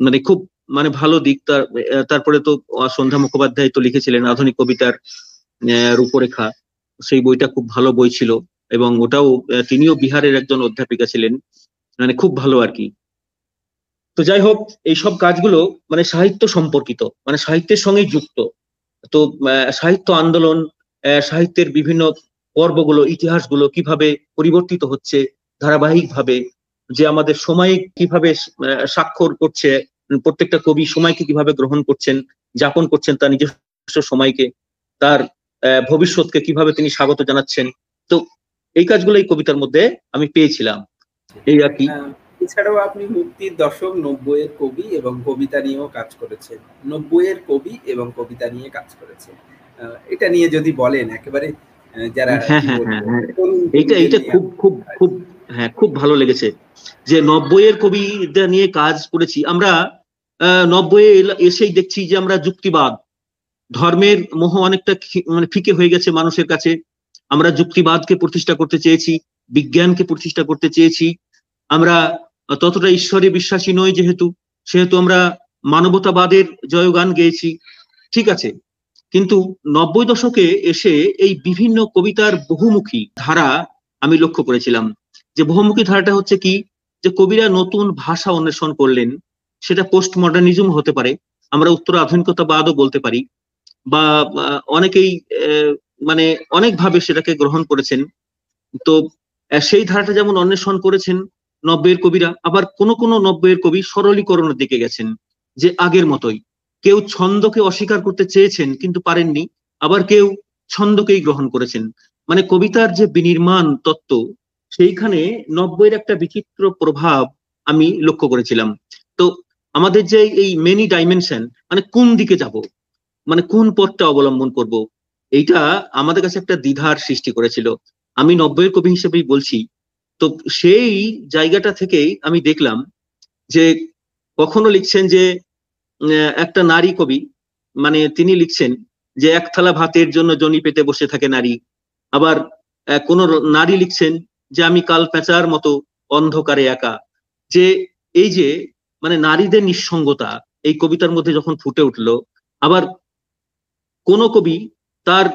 মানে খুব মানে ভালো দিক। তার তারপরে তো সন্ধ্যা মুখোপাধ্যায় তো লিখেছিলেন আধুনিক কবিতার রূপরেখা। সেই বইটা খুব ভালো বই ছিল এবং ওটাও তিনিও বিহারের একজন অধ্যাপিকা ছিলেন। মানে খুব ভালো আর কি। তো যাই হোক এই সব কাজগুলো মানে সাহিত্য সম্পর্কিত মানে সাহিত্যের সঙ্গে যুক্ত। তো সাহিত্য আন্দোলন সাহিত্যের বিভিন্ন পর্বগুলো, ইতিহাসগুলো কীভাবে পরিবর্তিত হচ্ছে ধারাবাহিকভাবে, যে আমাদের সময় কীভাবে স্বাক্ষর করছে, প্রত্যেকটা কবি সময়কে কীভাবে গ্রহণ করছেন, যাপন করছেন তার নিজস্ব সময়কে, তার ভবিষ্যৎকে কীভাবে তিনি স্বাগত জানাচ্ছেন। তো এই কাজগুলো এই কবিতার মধ্যে আমি পেয়েছিলাম। এই আর কি। এছাড়াও আপনি মুক্তির দশক নব্বইয়ের কবি এবং কবিতা নিয়েও কাজ করেছেন। নব্বইয়ের কবি এবং কবিতা নিয়ে কাজ করেছেন। এটা নিয়ে যদি বলেন একেবারে যারা হ্যাঁ হ্যাঁ হ্যাঁ এইটা এইটা খুব খুব খুব হ্যাঁ খুব ভালো লেগেছে। যে নব্বইয়ের কবিতা নিয়ে কাজ করেছি আমরা নব্বই এসেই দেখছি যে আমরা যুক্তিবাদ। ধর্মের মোহ অনেকটা মানে ফিকে হয়ে গেছে মানুষের কাছে। আমরা যুক্তিবাদকে প্রতিষ্ঠা করতে চেয়েছি বিজ্ঞানকে প্রতিষ্ঠা করতে চেয়েছি। আমরা ততটা ঈশ্বরে বিশ্বাসী নই যেহেতু, সেহেতু আমরা মানবতাবাদের জয়গান গেয়েছি। ঠিক আছে। কিন্তু নব্বই দশকে এসে এই বিভিন্ন কবিতার বহুমুখী ধারা আমি লক্ষ্য করেছিলাম। যে বহুমুখী ধারাটা হচ্ছে কি? যে কবিরা নতুন ভাষা অন্বেষণ করলেন, সেটা পোস্ট মডার্নিজম হতে পারে, আমরা উত্তর আধুনিকতাবাদও বলতে পারি, বা অনেকেই মানে অনেকভাবে সেটাকে গ্রহণ করেছেন। তো, সেই ধারাটা যেমন অন্বেষণ করেছেন নব্বইয়ের কবিরা আবার কোন কোন নব্বইয়ের কবি সরলীকরণের দিকে গেছেন, যে আগের মতোই। কেউ ছন্দকে অস্বীকার করতে চেয়েছেন, কিন্তু পারেননি, আবার কেউ ছন্দকেই গ্রহণ করেছেন। মানে কবিতার যে বিনির্মাণ তত্ত্ব, সেইখানে নব্বইয়ের একটা বিচিত্র প্রভাব আমি লক্ষ্য করেছিলাম। তো আমাদের যে এই মেনি ডাইমেনশন মানে কোন দিকে যাব মানে কোন পথটা অবলম্বন করব, এইটা আমাদের কাছে একটা দ্বিধার সৃষ্টি করেছিল। আমি নব্বইয়ের কবি হিসেবেই বলছি তো সেই জায়গাটা থেকেই আমি দেখলাম যে কখনো লিখছেন যে একটা নারী কবি মানে তিনি লিখছেন যে, এক থালা ভাতের জন্য জনি পেতে বসে থাকে নারী। আবার কোন নারী লিখছেন যে, আমি কাল পেঁচার মতো অন্ধকারে একা। যে এই যে মানে নারীদের নিঃসঙ্গতা, এই কবিতার মধ্যে যখন ফুটে উঠল, আবার কোন কবি তার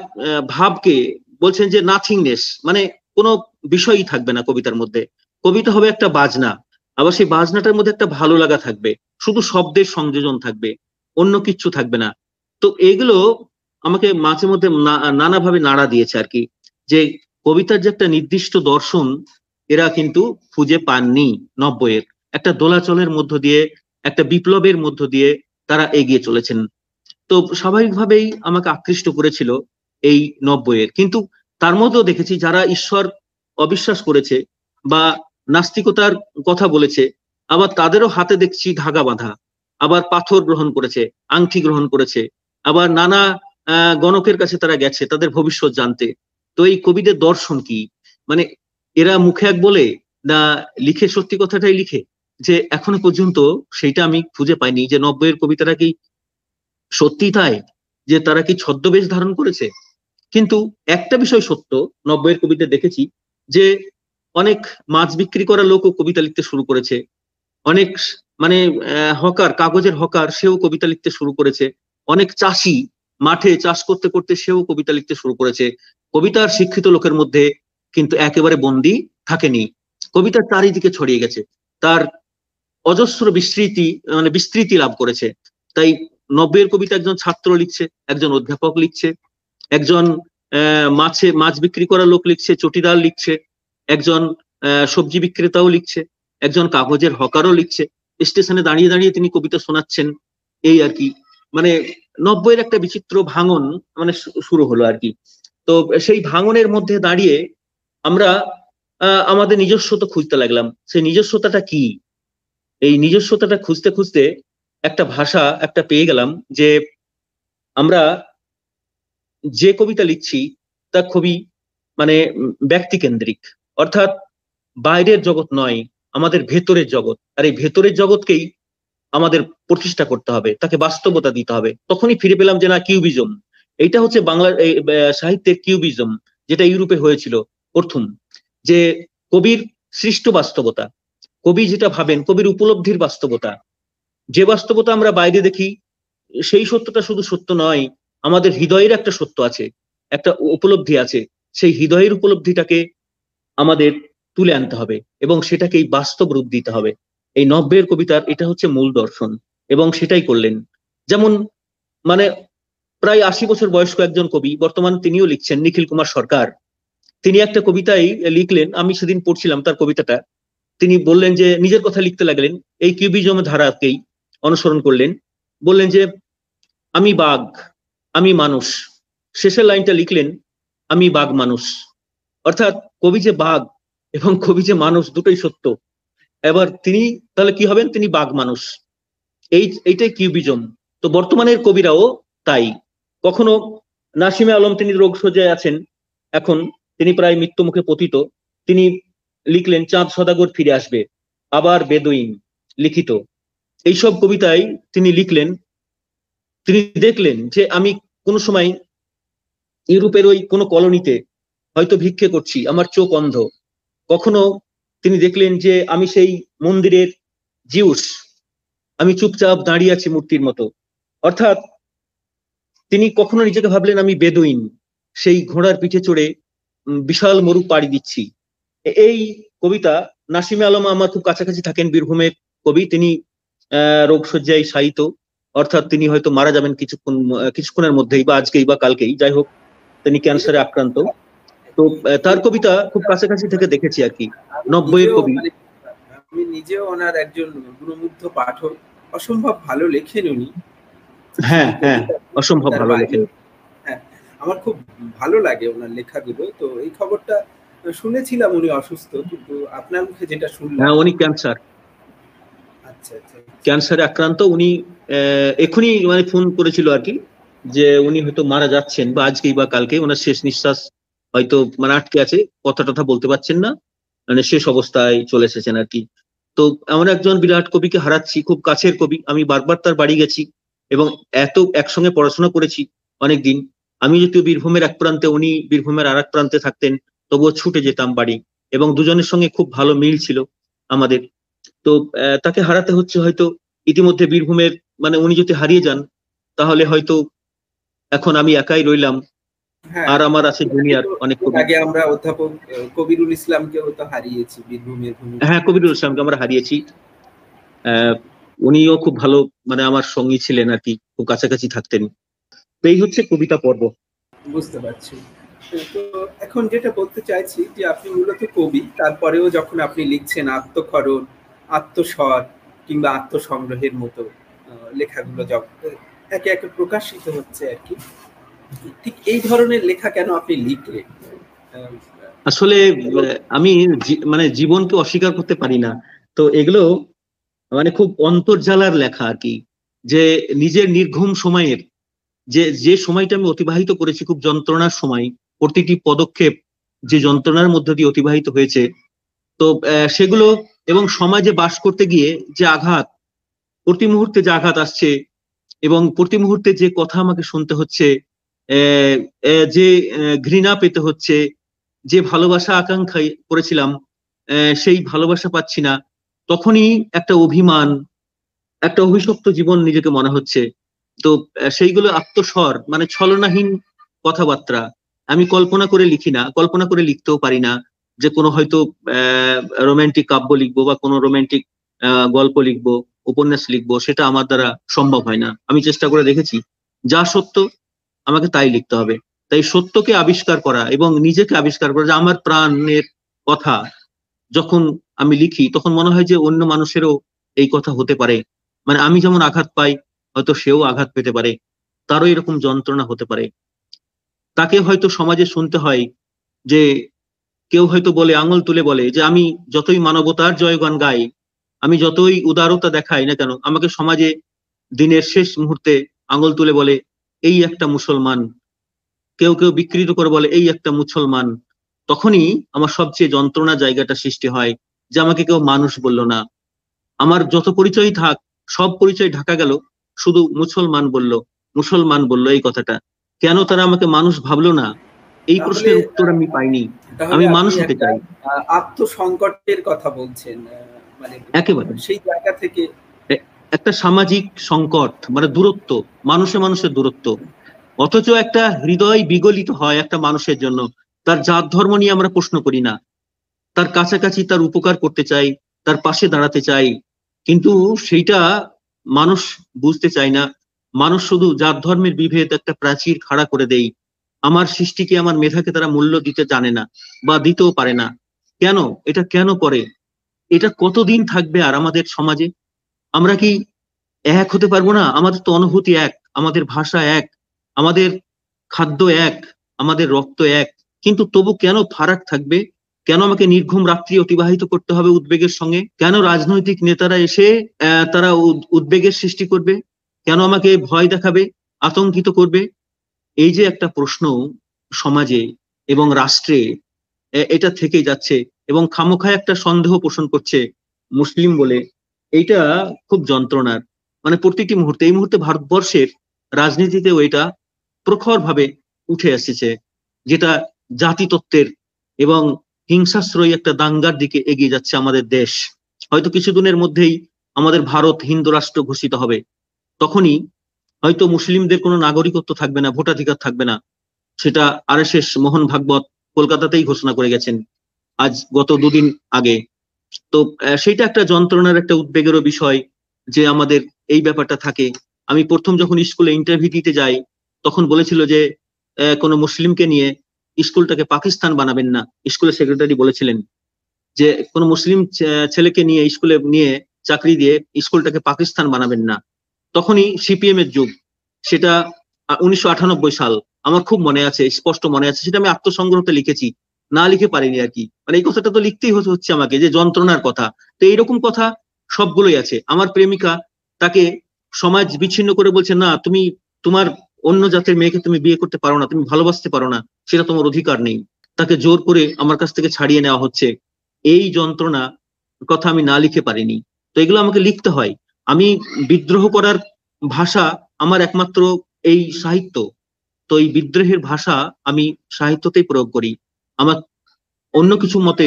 ভাবকে বলছেন যে, নাথিংনেস। মানে কোনো বিষয়ই থাকবে না কবিতার মধ্যে। কবিতা হবে একটা বাজনা, আবার সেই বাজনাটার মধ্যে একটা ভালো লাগা থাকবে। শুধু শব্দের সংযোজন থাকবে, অন্য কিচ্ছু থাকবে না। তো এগুলো আমাকে মাঝে মধ্যে নানাভাবে নাড়া দিয়েছে আর কি, যে কবিতার যে একটা নির্দিষ্ট দর্শন, এরা কিন্তু খুঁজে পাননি নব্বইয়ের। একটা দোলাচলের মধ্য দিয়ে, একটা বিপ্লবের মধ্য দিয়ে তারা এগিয়ে চলেছেন। তো স্বাভাবিকভাবেই আমাকে আকৃষ্ট করেছিল এই নব্বইয়ের। কিন্তু তার মধ্যেও দেখেছি যারা ঈশ্বর অবিশ্বাস করেছে বা নাস্তিকতার কথা বলেছে, আবার তাদেরও হাতে দেখছি ধাগা বাঁধা, আবার পাথর গ্রহণ করেছে, আংটি গ্রহণ করেছে, আবার নানা গণকের কাছে তারা গেছে, তাদের ভবিষ্যৎ জানতে। তো এই কবিদের দর্শন কি? মানে এরা মুখে এক বলে না লিখে সত্যি কথাটাই লিখে? যে এখনও পর্যন্ত সেইটা আমি খুঁজে পাইনি, যে নব্বইয়ের কবিতারা কি সত্যি তাই, যে তারা কি ছদ্মবেশ ধারণ করেছে? কিন্তু একটা বিষয় সত্য, নব্বইয়ের কবিতা দেখেছি যে অনেক মাছ বিক্রি করা লোকও কবিতা লিখতে শুরু করেছে। অনেক মানে হকার, কাগজের হকার, সেও কবিতা লিখতে শুরু করেছে। অনেক চাষি মাঠে চাষ করতে করতে সেও কবিতা লিখতে শুরু করেছে। কবিতার শিক্ষিত লোকের মধ্যে কিন্তু একেবারে বন্দি থাকেনি। কবিতা চারিদিকে ছড়িয়ে গেছে। তার অজস্র বিস্তৃতি মানে বিস্তৃতি লাভ করেছে। তাই নব্বইয়ের কবিতা একজন ছাত্র লিখছে, একজন অধ্যাপক লিখছে, একজন মাছে, মাছ বিক্রি করা লোক লিখছে, চটিদার লিখছে, একজন সবজি বিক্রেতাও লিখছে, একজন কাগজের হকারও লিখছে। স্টেশনে দাঁড়িয়ে দাঁড়িয়ে তিনি কবিতা শোনাচ্ছেন, এই আর কি। মানে নব্বইয়ের একটা বিচিত্র ভাঙন মানে শুরু হলো আর কি। তো সেই ভাঙনের মধ্যে দাঁড়িয়ে আমরা আমাদের নিজস্বতা খুঁজতে লাগলাম। সেই নিজস্বতাটা কি? এই নিজস্বতাটা খুঁজতে খুঁজতে একটা ভাষা একটা পেয়ে গেলাম যে আমরা যে কবিতা লিখছি, তা খুবই মানে ব্যক্তিকেন্দ্রিক। অর্থাৎ বাইরের জগৎ নয়, আমাদের ভেতরের জগৎ। আর এই ভেতরের জগৎকেই আমাদের প্রতিষ্ঠা করতে হবে, তাকে বাস্তবতা দিতে হবে। তখনই ফিরে পেলাম যে না, কিউবিজম। এইটা হচ্ছে বাংলা সাহিত্যের কিউবিজম, যেটা ইউরোপে হয়েছিল। প্রথম, যে কবির সৃষ্ট বাস্তবতা, কবি যেটা ভাবেন, কবির উপলব্ধির বাস্তবতা। যে বাস্তবতা আমরা বাইরে দেখি, সেই সত্যটা শুধু সত্য নয় আমাদের হৃদয়ের একটা সত্য আছে, একটা উপলব্ধি আছে, সেই হৃদয়ের উপলব্ধিটাকে আমাদের তুলে আনতে হবে এবং সেটাকেই বাস্তব রূপ দিতে হবে। এই নব্বের কবিতার এটা হচ্ছে মূল দর্শন এবং সেটাই করলেন। যেমন মানে প্রায় আশি বছর বয়স্ক একজন কবি, বর্তমান তিনিও লিখছেন নিখিল কুমার সরকার। তিনি একটা কবিতাই লিখলেন, আমি সেদিন পড়ছিলাম তার কবিতাটা। তিনি বললেন যে, নিজের কথা লিখতে লাগলেন, এই কিউবিজম ধারাকেই অনুসরণ করলেন। বললেন যে, আমি বাঘ আমি মানুষ। শেষের লাইনটা লিখলেন, আমি বাঘ মানুষ। অর্থাৎ কবি যে বাঘ এবং কবি যে মানুষ দুটোই সত্য। এবার তিনি, তাহলে কি হবেন? তিনি বাঘ মানুষ। এই, এইটাই কিউবিজম। তো বর্তমানের কবিরাও তাই। কখনো নাসিমে আলম তিনি রোগ সজ্জায় আছেন, এখন তিনি প্রায় মৃত্যু মুখে পতিত। তিনি লিখলেন, চাঁদ সদাগর ফিরে আসবে, আবার বেদুইন লিখিত। এইসব কবিতায় তিনি লিখলেন তিনি দেখলেন যে আমি কোনো সময় ইউরোপের ওই কোনো কলোনিতে হয়তো ভিক্ষে করছি, আমার চোখ অন্ধ। কখনো তিনি দেখলেন যে আমি সেই মন্দিরের জিউস, আমি চুপচাপ দাঁড়িয়ে আছি মূর্তির মতো। অর্থাৎ তিনি কখনো নিজেকে ভাবলেন আমি বেদুইন, সেই ঘোড়ার পিঠে চড়ে বিশাল মরু পাড়ি দিচ্ছি। এই কবিতা নাসিমে আলম আমার খুব কাছাকাছি থাকেন বীরভূমের কবি, তিনি, আহ, রোগশয্যায় শায়িত। অর্থাৎ তিনি হয়তো মারা যাবেন কিছুক্ষণ কিছুক্ষণের মধ্যেই বা আজকেই বা কালকেই। যাই হোক তিনি ক্যান্সারে আক্রান্ত। তো তার কবিতা খুব কাছাকাছি থেকে দেখেছি আর কি। নব্বইয়ের কবি। মানে আমি নিজেও ওনার একজন গুরুমুগ্ধ পাঠক। অসম্ভব ভালো লেখেন উনি। হ্যাঁ হ্যাঁ অসম্ভব ভালো লেখেন। হ্যাঁ আমার খুব ভালো লাগে ওনার লেখাগুলো। তো এই খবরটা শুনেছিলাম উনি অসুস্থ কিন্তু আপনার মুখে যেটা শুনলাম হ্যাঁ উনি ক্যান্সার। আচ্ছা আচ্ছা। ক্যান্সারে আক্রান্ত। উনি এখনই মানে ফোন করেছিল আর কি, যে উনি হয়তো মারা যাচ্ছেন বা আজকেই বা কালকে, ওনার শেষ নিঃশ্বাস হয়তো মানে আটকে আছে, কথা টথা বলতে পারছেন না মানে শেষ অবস্থায় চলে এসেছেন আর কি। তো এমন একজন বিরাট কবিকে হারাচ্ছি, খুব কাছের কবি, আমি বারবার তার বাড়ি গেছি এবং এত একসঙ্গে পড়াশোনা করেছি অনেকদিন। আমি যদিও বীরভূমের এক প্রান্তে, উনি বীরভূমের আর এক প্রান্তে থাকতেন, তবুও ছুটে যেতাম বাড়ি এবং দুজনের সঙ্গে খুব ভালো মিল ছিল আমাদের। তো তাকে হারাতে হচ্ছে হয়তো ইতিমধ্যে বীরভূমের মানে উনি যদি হারিয়ে যান তাহলে হয়তো এখন আমি একাই রইলাম। আর আমার আছে জুনিয়র অনেক কবি। আগে আমরা অধ্যাপক কবিরুল ইসলামকেও তো হারিয়েছি বীরভূমের হ্যাঁ কবিরুল ইসলামকে আমরা হারিয়েছি। উনিও খুব ভালো মানে আমার সঙ্গী ছিলেন আর কি খুব কাছাকাছি থাকতেন। তো এই হচ্ছে কবিতা পর্ব। বুঝতে পারছি। তো এখন যেটা বলতে চাইছি যে আপনি মূলত কবি তারপরেও যখন আপনি লিখছেন আত্মক্ষরণ আত্মস্বর কিংবা আত্মসংগ্রহের মতো লেখাগুলো একে একে প্রকাশিত হচ্ছে আর কি। ঠিক এই ধরনের লেখা কেন আপনি লিখলেন? আসলে আমি মানে জীবনকে অস্বীকার করতে পারি না। তো এগুলো মানে খুব অন্তর্জালার লেখা আর কি, যে নিজের নির্ঘুম সময়ের, যে যে সময়টা আমি অতিবাহিত করেছি খুব যন্ত্রণার সময়, প্রতিটি পদক্ষেপ যে যন্ত্রণার মধ্যে দিয়ে অতিবাহিত হয়েছে, তো সেগুলো এবং সমাজে বাস করতে গিয়ে যে আঘাত প্রতি মুহূর্তে যে আঘাত আসছে এবং প্রতি মুহূর্তে যে কথা আমাকে শুনতে হচ্ছে যে ঘৃণা পেতে হচ্ছে, যে ভালোবাসা আকাঙ্ক্ষা করেছিলাম সেই ভালোবাসা পাচ্ছি না, তখনই একটা অভিমান, একটা অভিশপ্ত জীবন নিজেকে মনে হচ্ছে। তো সেইগুলো আত্মস্বর মানে ছলনাহীন কথাবার্তা, আমি কল্পনা করে লিখি না, কল্পনা করে লিখতেও পারি না, যে কোনো হয়তো আহ রোমান্টিক কাব্য লিখব বা কোনো রোমান্টিক গল্প লিখব। উপন্যাস লিখব, সেটা আমার দ্বারা সম্ভব হয় না। আমি চেষ্টা করে দেখেছি, যা সত্য আমাকে তাই লিখতে হবে। তাই সত্যকে আবিষ্কার করা এবং নিজেকে আবিষ্কার করা, যে আমার প্রাণের কথা যখন আমি লিখি, তখন মনে হয় যে অন্য মানুষেরও এই কথা হতে পারে। মানে আমি যেমন আঘাত পাই, হয়তো সেও আঘাত পেতে পারে। তারও এরকম যন্ত্রণা হতে পারে। তাকে হয়তো সমাজে শুনতে হয় যে কেউ হয়তো বলে, আঙুল তুলে বলে যে, আমি যতই মানবতার জয়গান গাই আমি যতই উদারতা দেখাই না কেন আমাকে সমাজে দিনের শেষ মুহূর্তে আঙুল তুলে বলে এই একটা মুসলমান। কেউ কেউ বিকৃত করে বলে এই একটা মুসলমান। তখনই আমার সবচেয়ে যন্ত্রণা জায়গাটা সৃষ্টি হয় যে আমাকে কেউ মানুষ বলল না। আমার যত পরিচয় থাক সব পরিচয় ঢাকা গেল শুধু মুসলমান বলল মুসলমান বলল এই কথাটা। কেন তারা আমাকে মানুষ ভাবলো না? এই প্রশ্নের উত্তর আমি পাইনি। আমি মানুষ হতে চাই। আত্মসংকটের কথা বলছেন একেবারে। সেই জায়গা থেকে একটা সামাজিক সংকট মানে দূরত্ব মানুষে মানুষের দূরত্ব। অথচ একটা হৃদয় বিগলিত হয় একটা মানুষের জন্য। তার জাত ধর্ম নিয়ে আমরা প্রশ্ন করি না। তার কাছাকাছি তার উপকার করতে চাই তার পাশে দাঁড়াতে চাই। কিন্তু সেইটা মানুষ বুঝতে চায় না। মানুষ শুধু জাত ধর্মের বিভেদ একটা প্রাচীর খাড়া করে দেই। আমার সৃষ্টিকে আমার মেধাকে তারা মূল্য দিতে জানে না বা দিতেও পারে না। কেন? এটা কেন করে? এটা কতদিন থাকবে আর আমাদের সমাজে? আমরা কি এক হতে পারব না? আমাদের তো অনুভূতি এক, আমাদের ভাষা এক, আমাদের খাদ্য এক, আমাদের রক্ত এক। কিন্তু তবু কেন ফারাক থাকবে? কেন আমাকে নির্ঘুম রাত্রি অতিবাহিত করতে হবে উদ্বেগের সঙ্গে? কেন রাজনৈতিক নেতারা এসে তারা উদ্বেগের সৃষ্টি করবে? কেন আমাকে ভয় দেখাবে, আতঙ্কিত করবে? এই যে একটা প্রশ্ন সমাজে এবং রাষ্ট্রে এটা থেকে যাচ্ছে। এবং খামোখায় একটা সন্দেহ পোষণ করছে মুসলিম বলে। এইটা খুব যন্ত্রণার। মানে প্রতিটি মুহূর্তে, এই মুহূর্তে ভারতবর্ষের রাজনীতিতেও এটা প্রখর ভাবে উঠে এসেছে, যেটা জাতিতত্ত্বের এবং হিংসাশ্রয়ী একটা দাঙ্গার দিকে এগিয়ে যাচ্ছে আমাদের দেশ। হয়তো কিছুদিনের মধ্যেই আমাদের ভারত হিন্দু রাষ্ট্র ঘোষিত হবে। তখনই হয়তো মুসলিমদের কোনো নাগরিকত্ব থাকবে না, ভোটাধিকার থাকবে না। সেটা আর এস মোহন ভাগবত কলকাতাতেই ঘোষণা করে গেছেন। আজ গত দুদিন আগে। তো সেইটা একটা যন্ত্রণার একটা উদ্বেগেরও বিষয় যে আমাদের এই ব্যাপারটা থাকে। আমি প্রথম যখন স্কুলে ইন্টারভিউ দিতে যাই, তখন বলেছিল যে কোনো মুসলিমকে নিয়ে স্কুলটাকে পাকিস্তান বানাবেন না। স্কুলের সেক্রেটারি বলেছিলেন যে, কোনো মুসলিম ছেলেকে নিয়ে স্কুলে, নিয়ে চাকরি দিয়ে স্কুলটাকে পাকিস্তান বানাবেন না। তখনই সিপিএম এর যুগ। সেটা উনিশশো আটানব্বই সাল। আমার খুব মনে আছে, স্পষ্ট মনে আছে, সেটা আমি আত্মসংগ্রহতে লিখেছি। না লিখে পারিনি আর কি। মানে এই কথাটা তো লিখতেই হচ্ছে আমাকে যে যন্ত্রণার কথা। তো এইরকম কথা সবগুলোই আছে। আমার প্রেমিকা তাকে সমাজ বিচ্ছিন্ন করে বলছে, না, তুমি তোমার অন্য জাতের মেয়েকে তুমি বিয়ে করতে পারো না, তুমি ভালোবাসতে পারো না, সেটা তোমার অধিকার নেই। তাকে জোর করে আমার কাছ থেকে ছাড়িয়ে নেওয়া হচ্ছে। এই যন্ত্রণা কথা আমি না লিখে পারিনি। তো এগুলো আমাকে লিখতে হয়। আমি বিদ্রোহ করার ভাষা আমার একমাত্র এই সাহিত্য। তো এই বিদ্রোহের ভাষা আমি সাহিত্যতেই প্রয়োগ করি। আমার অন্য কিছু মতে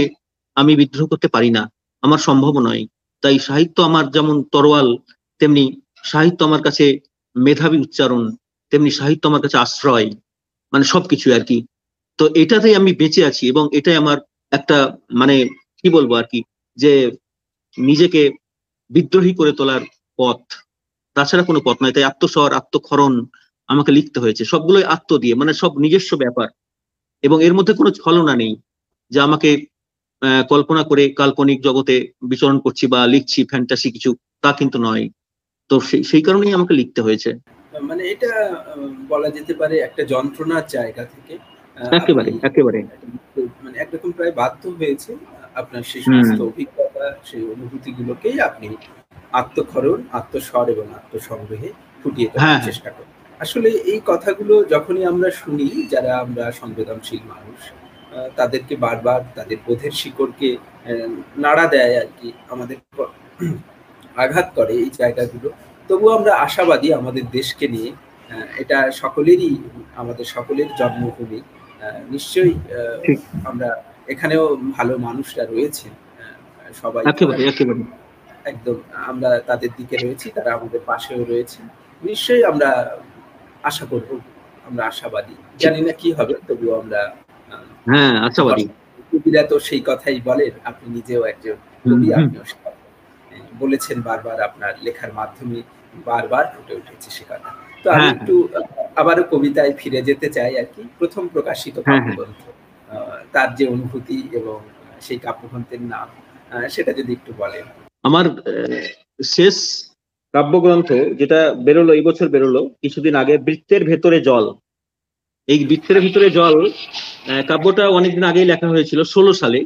আমি বিদ্রোহ করতে পারি না। আমার সম্ভব নয়। তাই সাহিত্য আমার যেমন তরোয়াল, তেমনি সাহিত্য আমার কাছে মেধাবী উচ্চারণ, তেমনি সাহিত্য আমার কাছে আশ্রয় মানে সবকিছু আর কি। তো এটাতেই আমি বেঁচে আছি এবং এটাই আমার একটা মানে কি বলব আর কি, যে নিজেকে বিদ্রোহী করে তোলার পথ। তাছাড়া কোনো পথ নয়। তাই আত্মস্বর, আত্মক্ষরণ আমাকে লিখতে হয়েছে। সবগুলোই আত্ম দিয়ে মানে সব নিজস্ব ব্যাপার। এবং এর মধ্যে কোনো ছলনা নেই যে আমাকে কল্পনা করে কাল্পনিক জগতে বিচরণ করছি বা লিখছি ফ্যান্টাসি কিছু তা কিন্তু নয়। তো সেই কারণেই আমাকে লিখতে হয়েছে। মানে এটা বলা যেতে পারে একটা যন্ত্রণার জায়গা থেকে একেবারে একেবারে। মানে একরকম প্রায় বাধ্য হয়েছে আপনার সেই সমস্ত অভিজ্ঞতা সেই অনুভূতিগুলোকেই আপনি আত্মক্ষরণ আত্মস্বর এবং আত্মসংগ্রহে ফুটিয়ে হ্যাঁ, তোলার হ্যাঁ। চেষ্টা করেন আসলে এই কথাগুলো যখনই আমরা শুনি যারা আমরা সংবেদনশীল মানুষ তাদেরকে বারবার তাদের বোধের শিকড়কে নাড়া দেয় আর কি আমাদের আঘাত করে এই জায়গাগুলো। তবুও আমরা আশাবাদী আমাদের দেশকে নিয়ে এটা সকলেরই আমাদের সকলের জন্মভূমি নিশ্চয়ই আমরা এখানেও ভালো মানুষরা রয়েছে সবাই। একদম আমরা তাদের দিকে রয়েছি তারা আমাদের পাশেও রয়েছে নিশ্চয়ই আমরা আশা করব আমরা আশাবাদী। জানি না কি হবে তবুও আমরা হ্যাঁ আশাবাদী। কবিরা তো সেই কথাই বলেন আপনি নিজেও একজন কবি আপনিও বলেছেন বারবার আপনার লেখার মাধ্যমে বারবার ফুটে উঠেছে সে কথা। তো আমি হ্যাঁ, একটু আবারও কবিতায় ফিরে যেতে চাই আর কি। প্রথম প্রকাশিত হ্যাঁ, হ্যাঁ। কাব্যগ্রন্থ তার যে অনুভূতি এবং সেই কাব্যগ্রন্থের নাম সেটা যদি একটু বলেন। আমার শেষ কাব্যগ্রন্থ যেটা বেরোলো এই বছর বেরোলো কিছুদিন আগে বৃত্তের ভেতরে জল। এই বৃত্তের ভিতরে জল কাব্যটা অনেকদিন আগেই লেখা হয়েছিল ষোলো সালে।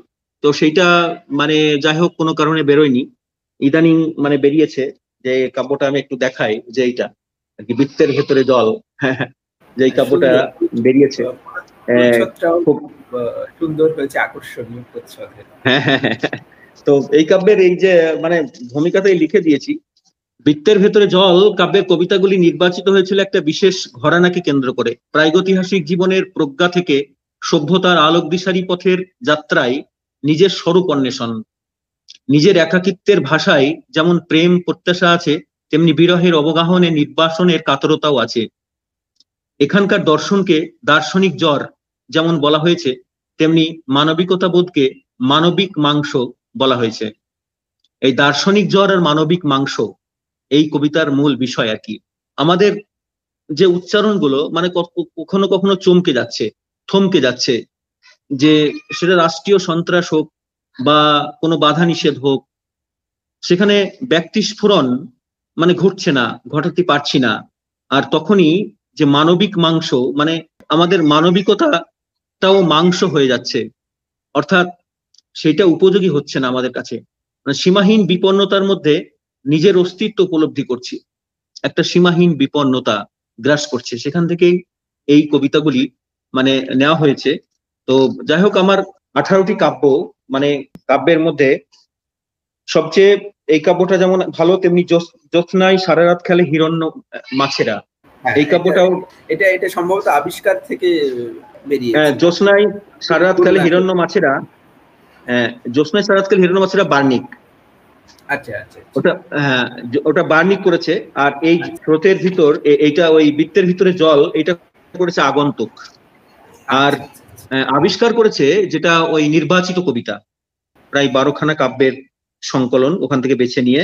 তো সেইটা মানে যাই হোক কোনো কারণে বেরোয়নি। ইদানিং মানে বেরিয়েছে যে কাব্যটা আমি একটু দেখাই যে এইটা। আর কি বৃত্তের ভেতরে জল। যে এই কাব্যটা বেরিয়েছে। হ্যাঁ, খুব- সুন্দর হয়েছে আকর্ষণীয় হ্যাঁ হ্যাঁ হ্যাঁ। তো এই কাব্যের এই যে মানে ভূমিকাতেই লিখে দিয়েছি। বৃত্তের ভেতরে জল কাব্যের কবিতাগুলি নির্বাচিত হয়েছিল একটা বিশেষ ঘরানাকে কেন্দ্র করে। প্রাগৈতিহাসিক জীবনের প্রজ্ঞা থেকে সভ্যতার আলোক দিশারি পথের যাত্রায় নিজের স্বরূপ অন্বেষণ। নিজের একাকিত্বের ভাষায় যেমন প্রেম প্রত্যাশা আছে, তেমনি বিরহের অবগাহনে নির্বাসনের কাতরতাও আছে। এখানকার দর্শনকে দার্শনিক জ্বর যেমন বলা হয়েছে, তেমনি মানবিকতা বোধকে মানবিক মাংস বলা হয়েছে। এই দার্শনিক জ্বর আর মানবিক মাংস এই কবিতার মূল বিষয় আর কি। আমাদের যে উচ্চারণগুলো মানে কখনো কখনো চমকে যাচ্ছে, থমকে যাচ্ছে, যে সেটা রাষ্ট্রীয় সন্ত্রাস হোক বা কোনো বাধা নিষেধ হোক, সেখানে ব্যক্তি স্ফুরণ মানে ঘটছে না, ঘটাতে পারছি না। আর তখনই যে মানবিক মাংস মানে আমাদের মানবিকতাটাও মাংস হয়ে যাচ্ছে। অর্থাৎ সেটা উপযোগী হচ্ছে না আমাদের কাছে। মানে সীমাহীন বিপন্নতার মধ্যে নিজের অস্তিত্ব উপলব্ধি করছি। একটা সীমাহীন বিপন্নতা গ্রাস করছে। সেখান থেকেই এই কবিতাগুলি মানে নেওয়া হয়েছে। তো যাই হোক আমার আঠারোটি কাব্য মানে কাব্যের মধ্যে সবচেয়ে এই কাব্যটা যেমন ভালো তেমনি জ্যোৎ- জ্যোৎস্নায় সারা রাত খেলে হিরণ্য মাছেরা। হ্যাঁ, এই কাব্যটাও এটা এটা সম্ভবত আবিষ্কার থেকে বেরিয়ে হ্যাঁ, জ্যোৎস্নায় সারা রাত খেলে হিরণ্য মাছেরা হ্যাঁ, জ্যোৎস্নায় সারা রাত খেলে হিরণ্য মাছেরা বার্নিক ওটা হ্যাঁ ওটা বার্নিক করেছে আর এই স্রোতের ভিতর এইটা ওই বৃত্তের ভিতরে জল এটা করেছে আগন্তুক। আর আবিষ্কার করেছে যেটা ওই নির্বাচিত কবিতা প্রায় বারোখানা কাব্যের সংকলন ওখান থেকে বেছে নিয়ে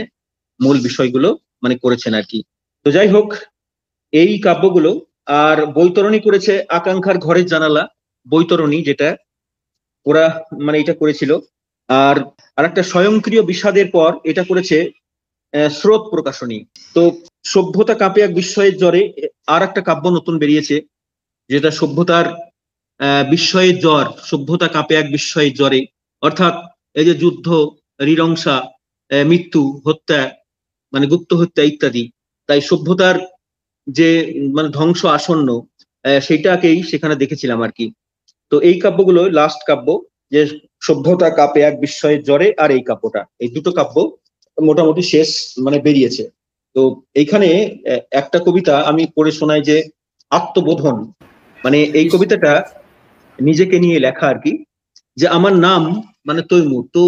মূল বিষয়গুলো মানে করেছেন আর কি। তো যাই হোক এই কাব্যগুলো আর বৈতরণী করেছে আকাঙ্ক্ষার ঘরের জানালা বৈতরণী যেটা ওরা মানে এটা করেছিল। আর আরেকটা স্বয়ংক্রিয় বিষাদের পর এটা করেছে স্রোত প্রকাশনী। তো সভ্যতা কাঁপে এক বিস্ময়ের জ্বরে আর একটা কাব্য নতুন বেরিয়েছে যেটা সভ্যতার বিস্ময়ের জ্বর সভ্যতা কাঁপে এক বিস্ময়ের জ্বরে। অর্থাৎ এই যে যুদ্ধ রিরংসা মৃত্যু হত্যা মানে গুপ্ত হত্যা ইত্যাদি তাই সভ্যতার যে মানে ধ্বংস আসন্ন আহ, সেইটাকেই সেখানে দেখেছিলাম আর কি। তো এই কাব্যগুলো লাস্ট কাব্য যে সভ্যতা কাপে এক বিস্ময়ের জ্বরে আর এই কাব্যটা। এই দুটো কাব্য মোটামুটি শেষ মানে বেরিয়েছে। তো এইখানে একটা কবিতা আমি পড়ে শোনাই যে আত্মবোধন। মানে এই কবিতাটা নিজেকে নিয়ে লেখা আর কি, যে আমার নাম মানে তৈমুর। তো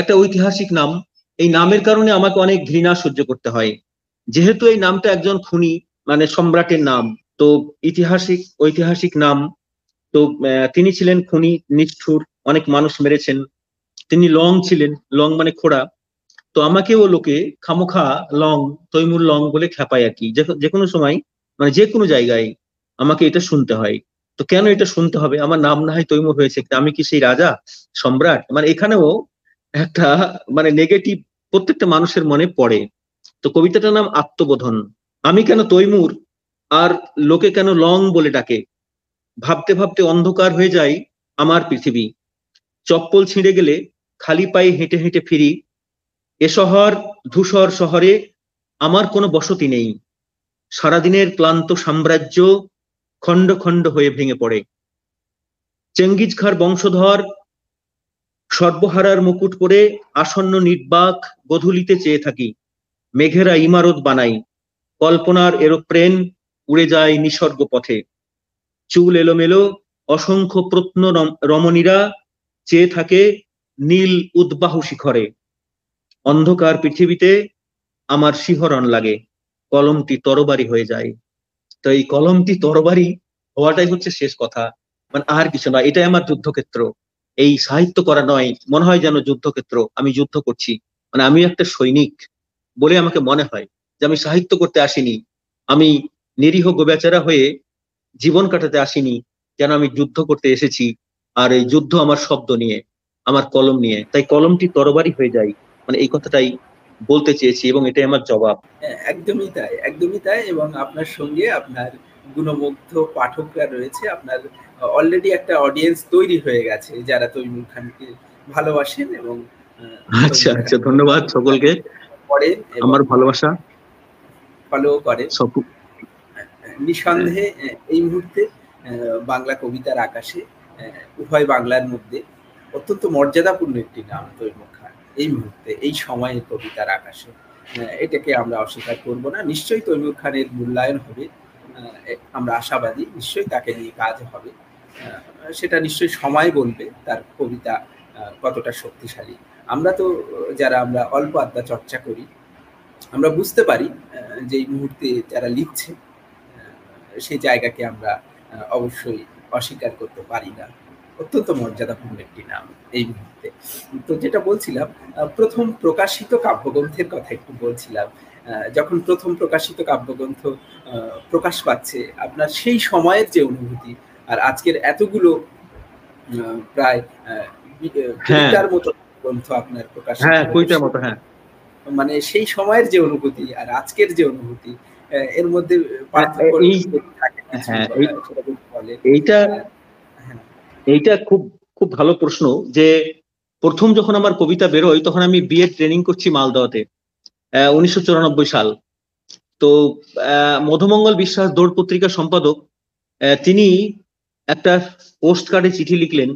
একটা ঐতিহাসিক নাম। এই নামের কারণে আমাকে অনেক ঘৃণা সহ্য করতে হয়। যেহেতু এই নামটা একজন খুনি মানে সম্রাটের নাম, তো ইতিহাসিক, ঐতিহাসিক নাম। তো তিনি ছিলেন খুনি, নিষ্ঠুর অনেক মানুষ মেরেছেন। তিনি লং ছিলেন, লং মানে খোড়া। তো আমাকেও লোকে খামোখা লং, তৈমুর লং বলে খেপায় আর কি। যে- কোনো সময় মানে যে কোনো জায়গায় আমাকে এটা শুনতে হয়। তো কেন এটা শুনতে হবে? আমার নাম না হয় তৈমুর হয়েছে। আমি কি সেই রাজা? সম্রাট? মানে এখানেও একটা মানে নেগেটিভ প্রত্যেকটা মানুষের মনে পড়ে। তো কবিতাটার নাম আত্মবোধন। আমি কেন তৈমুর? আর লোকে কেন লং বলে ডাকে? ভাবতে ভাবতে অন্ধকার হয়ে যায় আমার পৃথিবী। চপ্পল ছিঁড়ে গেলে খালি পায়ে হেঁটে হেঁটে ফিরি, এ শহর, ধূসর শহরে আমার কোনো বসতি নেই। সারাদিনের ক্লান্ত সাম্রাজ্য খণ্ড খণ্ড হয়ে ভেঙে পড়ে। চেঙ্গিজ খার বংশধর সর্বহারার মুকুট পরে আসন্ন নির্বাক গধূলিতে চেয়ে থাকি, মেঘেরা ইমারত বানাই, কল্পনার এরোপ্লেন উড়ে যায় নিসর্গ পথে চুল এলোমেলো, অসংখ্য প্রত্ন রম- রমণীরা চেয়ে থাকে নীল উদ্বাহ শিখরে। অন্ধকার পৃথিবীতে আমার শিহরণ লাগে, কলমটি তরবারি হয়ে যায়। তো এই কলমটি তরবারি হওয়াটাই হচ্ছে শেষ কথা। মানে আর কিছু নয়, এটাই আমার যুদ্ধক্ষেত্র। এই সাহিত্য করা নয়, মনে হয় যেন যুদ্ধক্ষেত্র, আমি যুদ্ধ করছি। মানে আমি একটা সৈনিক বলে আমাকে মনে হয় যে আমি সাহিত্য করতে আসিনি। আমি নিরীহ গোবেচারা হয়ে জীবন কাটাতে আসিনি, যেন আমি যুদ্ধ করতে এসেছি। আর এই যুদ্ধ আমার শব্দ নিয়ে আমার কলম নিয়ে। তাই কলমটি তরবারি হয়ে যায়। মানে এই কথাটাই বলতে চেয়েছি এবং এটাই আমার জবাব। হ্যাঁ, একদমই তাই একদমই তাই এবং আপনার সঙ্গে আপনার গুণমুগ্ধ পাঠকরা রয়েছে। আপনার অলরেডি একটা অডিয়েন্স তৈরি হয়ে গেছে যারা তৈমুর খানকে ভালোবাসেন এবং আচ্ছা আচ্ছা ধন্যবাদ সকলকে। পড়েন আমার ভালোবাসা। ফলো করেন। সব নিঃসন্দেহে এই মুহূর্তে বাংলা কবিতার আকাশে উভয় বাংলার মধ্যে অত্যন্ত মর্যাদাপূর্ণ একটি নাম তৈমুর খান এই মুহূর্তে, এই সময়ে কবিতার আকাশে এটাকে আমরা অস্বীকার করব না। নিশ্চয়ই তৈমুর খানের মূল্যায়ন হবে আমরা আশাবাদী, নিশ্চয়ই তাকে নিয়ে কাজ হবে। সেটা নিশ্চয়ই সময় বলবে তার কবিতা কতটা শক্তিশালী। আমরা তো, যারা আমরা অল্প আড্ডা চর্চা করি, আমরা বুঝতে পারি যে এই মুহূর্তে যারা লিখছে সেই জায়গাকে আমরা অবশ্যই অস্বীকার করতে পারি না। অত্যন্ত মর্যাদাপূর্ণ একটি নাম এই মুহূর্তে। তো যেটা বলছিলাম প্রথম প্রকাশিত কাব্যগ্রন্থের কথা একটু বলছিলাম। যখন প্রথম প্রকাশিত কাব্যগ্রন্থ প্রকাশ পাচ্ছে আপনার সেই সময়ের যে অনুভূতি আর আজকের এতগুলো প্রায় হ্যাঁ। মতো গ্রন্থ আপনার প্রকাশ হ্যাঁ মতো হ্যাঁ। মানে সেই সময়ের যে অনুভূতি আর আজকের যে অনুভূতি এর মধ্যে পার্থক্য থাকে হ্যাঁ। এইটা হ্যাঁ, এইটা খুব খুব ভালো প্রশ্ন যে প্রথম যখন আমার কবিতা বেরোয় তখন আমি বিএড ট্রেনিং করছি মালদহতে উনিশশো চুরানব্বই সাল। তো মধুমঙ্গল বিশ্বাস দৌড় পত্রিকার সম্পাদক তিনি একটা পোস্ট কার্ডে চিঠি লিখলেন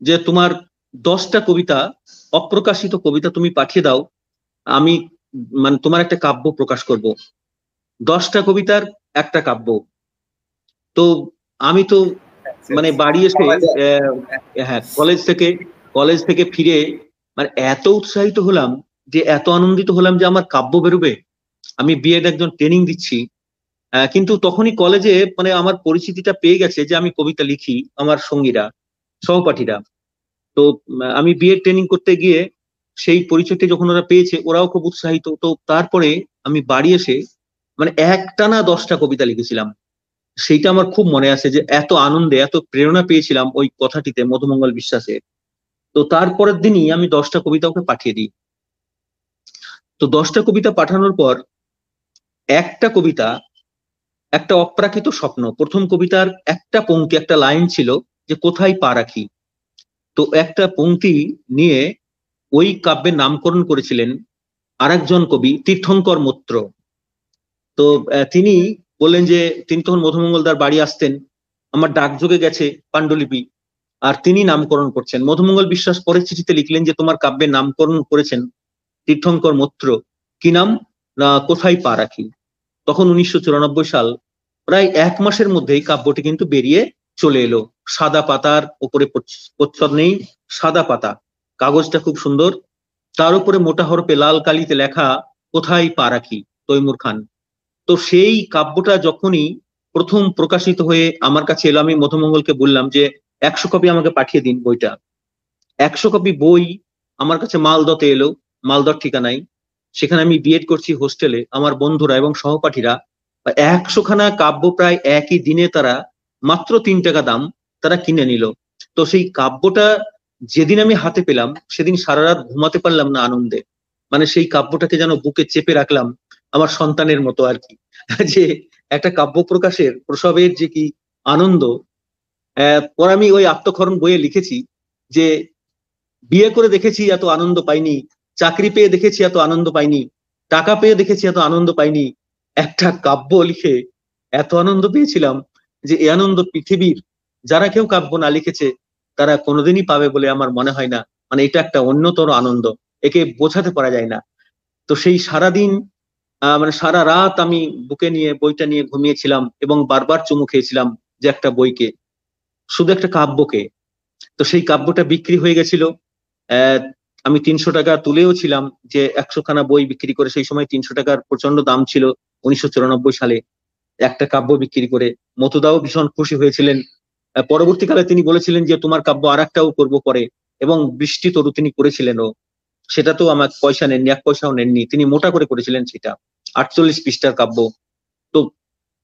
যে তোমার দশটা কবিতা অপ্রকাশিত কবিতা তুমি পাঠিয়ে দাও আমি মানে তোমার একটা কাব্য প্রকাশ করব। দশটা কবিতার একটা কাব্য। তো আমি তো মানে বাড়ি এসে হ্যাঁ কলেজ থেকে কলেজ থেকে ফিরে মানে এত উৎসাহিত হলাম যে এত আনন্দিত হলাম যে আমার কাব্য বেরোবে। আমি বিএড একজন ট্রেনিং দিচ্ছি। কিন্তু তখনই কলেজে মানে আমার পরিচিতিটা পেয়ে গেছে যে আমি কবিতা লিখি আমার সঙ্গীরা সহপাঠীরা। তো আমি বিএড ট্রেনিং করতে গিয়ে সেই পরিচয়টা যখন ওরা পেয়েছে ওরাও খুব উৎসাহিত। তো তারপরে আমি বাড়ি এসে মানে একটানা দশটা কবিতা লিখেছিলাম। সেইটা আমার খুব মনে আছে যে এত আনন্দে, এত প্রেরণা পেয়েছিলাম ওই কথাটিতে মধুমঙ্গল বিশ্বাসে তো তারপরের দিনই আমি দশটা কবিতা ওকে পাঠিয়ে দিই। তো দশটা কবিতা পাঠানোর পর একটা কবিতা, একটা অপ্রাকৃত স্বপ্ন, প্রথম কবিতার একটা পঙ্ক্তি, একটা লাইন ছিল যে কোথায় পা রাখি? তো একটা পঙ্ক্তি নিয়ে ওই কাব্যের নামকরণ করেছিলেন আরেকজন কবি, তীর্থঙ্কর মৈত্র। তো তিনি বললেন যে, তিনি তখন মধুমঙ্গলদার বাড়ি আসতেন। আমার ডাক ডাকযোগে গেছে পাণ্ডুলিপি। আর তিনি নামকরণ করছেন। মধুমঙ্গল বিশ্বাস পরে চিঠিতে লিখলেন যে, তোমার কাব্যের নামকরণ করেছেন তীর্থঙ্কর মৈত্র। কি নাম? কোথায় পা রাখি? তখন উনিশশো চুরানব্বই সাল, প্রায় এক মাসের মধ্যেই কাব্যটি কিন্তু বেরিয়ে চলে এলো। সাদা পাতার উপরে প্রচ্ছদ নেই, সাদা পাতা। কাগজটা খুব সুন্দর। তার উপরে মোটা হরপে লাল কালিতে লেখা, কোথায় পা রাখি? তৈমুর খান। তো সেই কাব্যটা যখনই প্রথম প্রকাশিত হয়ে আমার কাছে এলো, আমি মধুমঙ্গলকে বললাম যে, একশো কপি আমাকে পাঠিয়ে দিন বইটা। একশো কপি বই আমার কাছে মালদতে এলো, মালদর ঠিকানায়। সেখানে আমি বিএড করছি হোস্টেলে আমার বন্ধুরা এবং সহপাঠীরা একশোখানা কাব্য প্রায় একই দিনে তারা মাত্র তিন টাকা দাম তারা কিনে নিল। তো সেই কাব্যটা যেদিন আমি হাতে পেলাম, সেদিন সারা রাত ঘুমাতে পারলাম না আনন্দে। মানে সেই কাব্যটাকে যেন বুকে চেপে রাখলাম আমার সন্তানের মতো আর কি। যে একটা কাব্য প্রকাশের প্রসবের যে কি আনন্দ পর আমি ওই আত্মক্ষরণ বইয়ে লিখেছি যে, বিয়ে করে দেখেছি এত আনন্দ পাইনি, চাকরি পেয়ে দেখেছি এত আনন্দ পাইনি, টাকা পেয়ে দেখেছি এত আনন্দ পাইনি। একটা কাব্য লিখে এত আনন্দ পেয়েছিলাম যে, এ আনন্দ পৃথিবীর যারা কেউ কাব্য না লিখেছে, তারা কোনোদিনই পাবে বলে আমার মনে হয় না। মানে এটা একটা অন্যতর আনন্দ। একে বোঝাতে পারা যায় না। তো সেই সারাদিন মানে সারা রাত আমি বুকে নিয়ে, বইটা নিয়ে ঘুমিয়েছিলাম এবং বারবার চুমু খেয়েছিলাম যে একটা বইকে, শুধু একটা কাব্যকে। তো সেই কাব্যটা বিক্রি হয়ে গেছিল। আমি তিনশো টাকা তুলেও ছিলাম যে একশো খানা বই বিক্রি করে, সেই সময় তিনশো টাকার প্রচণ্ড দাম ছিল উনিশশো চুরানব্বই সালে। একটা কাব্য বিক্রি করে মতুদাও ভীষণ খুশি হয়েছিলেন। পরবর্তীকালে তিনি বলেছিলেন যে, তোমার কাব্য আর একটাও করব পরে। এবং বৃষ্টি তরু তিনি করেছিলেনও। সেটা তো আমার পয়সা নেননি, এক পয়সাও নেননি। তিনি মোটা করে করেছিলেন সেটা। আটচল্লিশ পৃষ্ঠার কাব্য। তো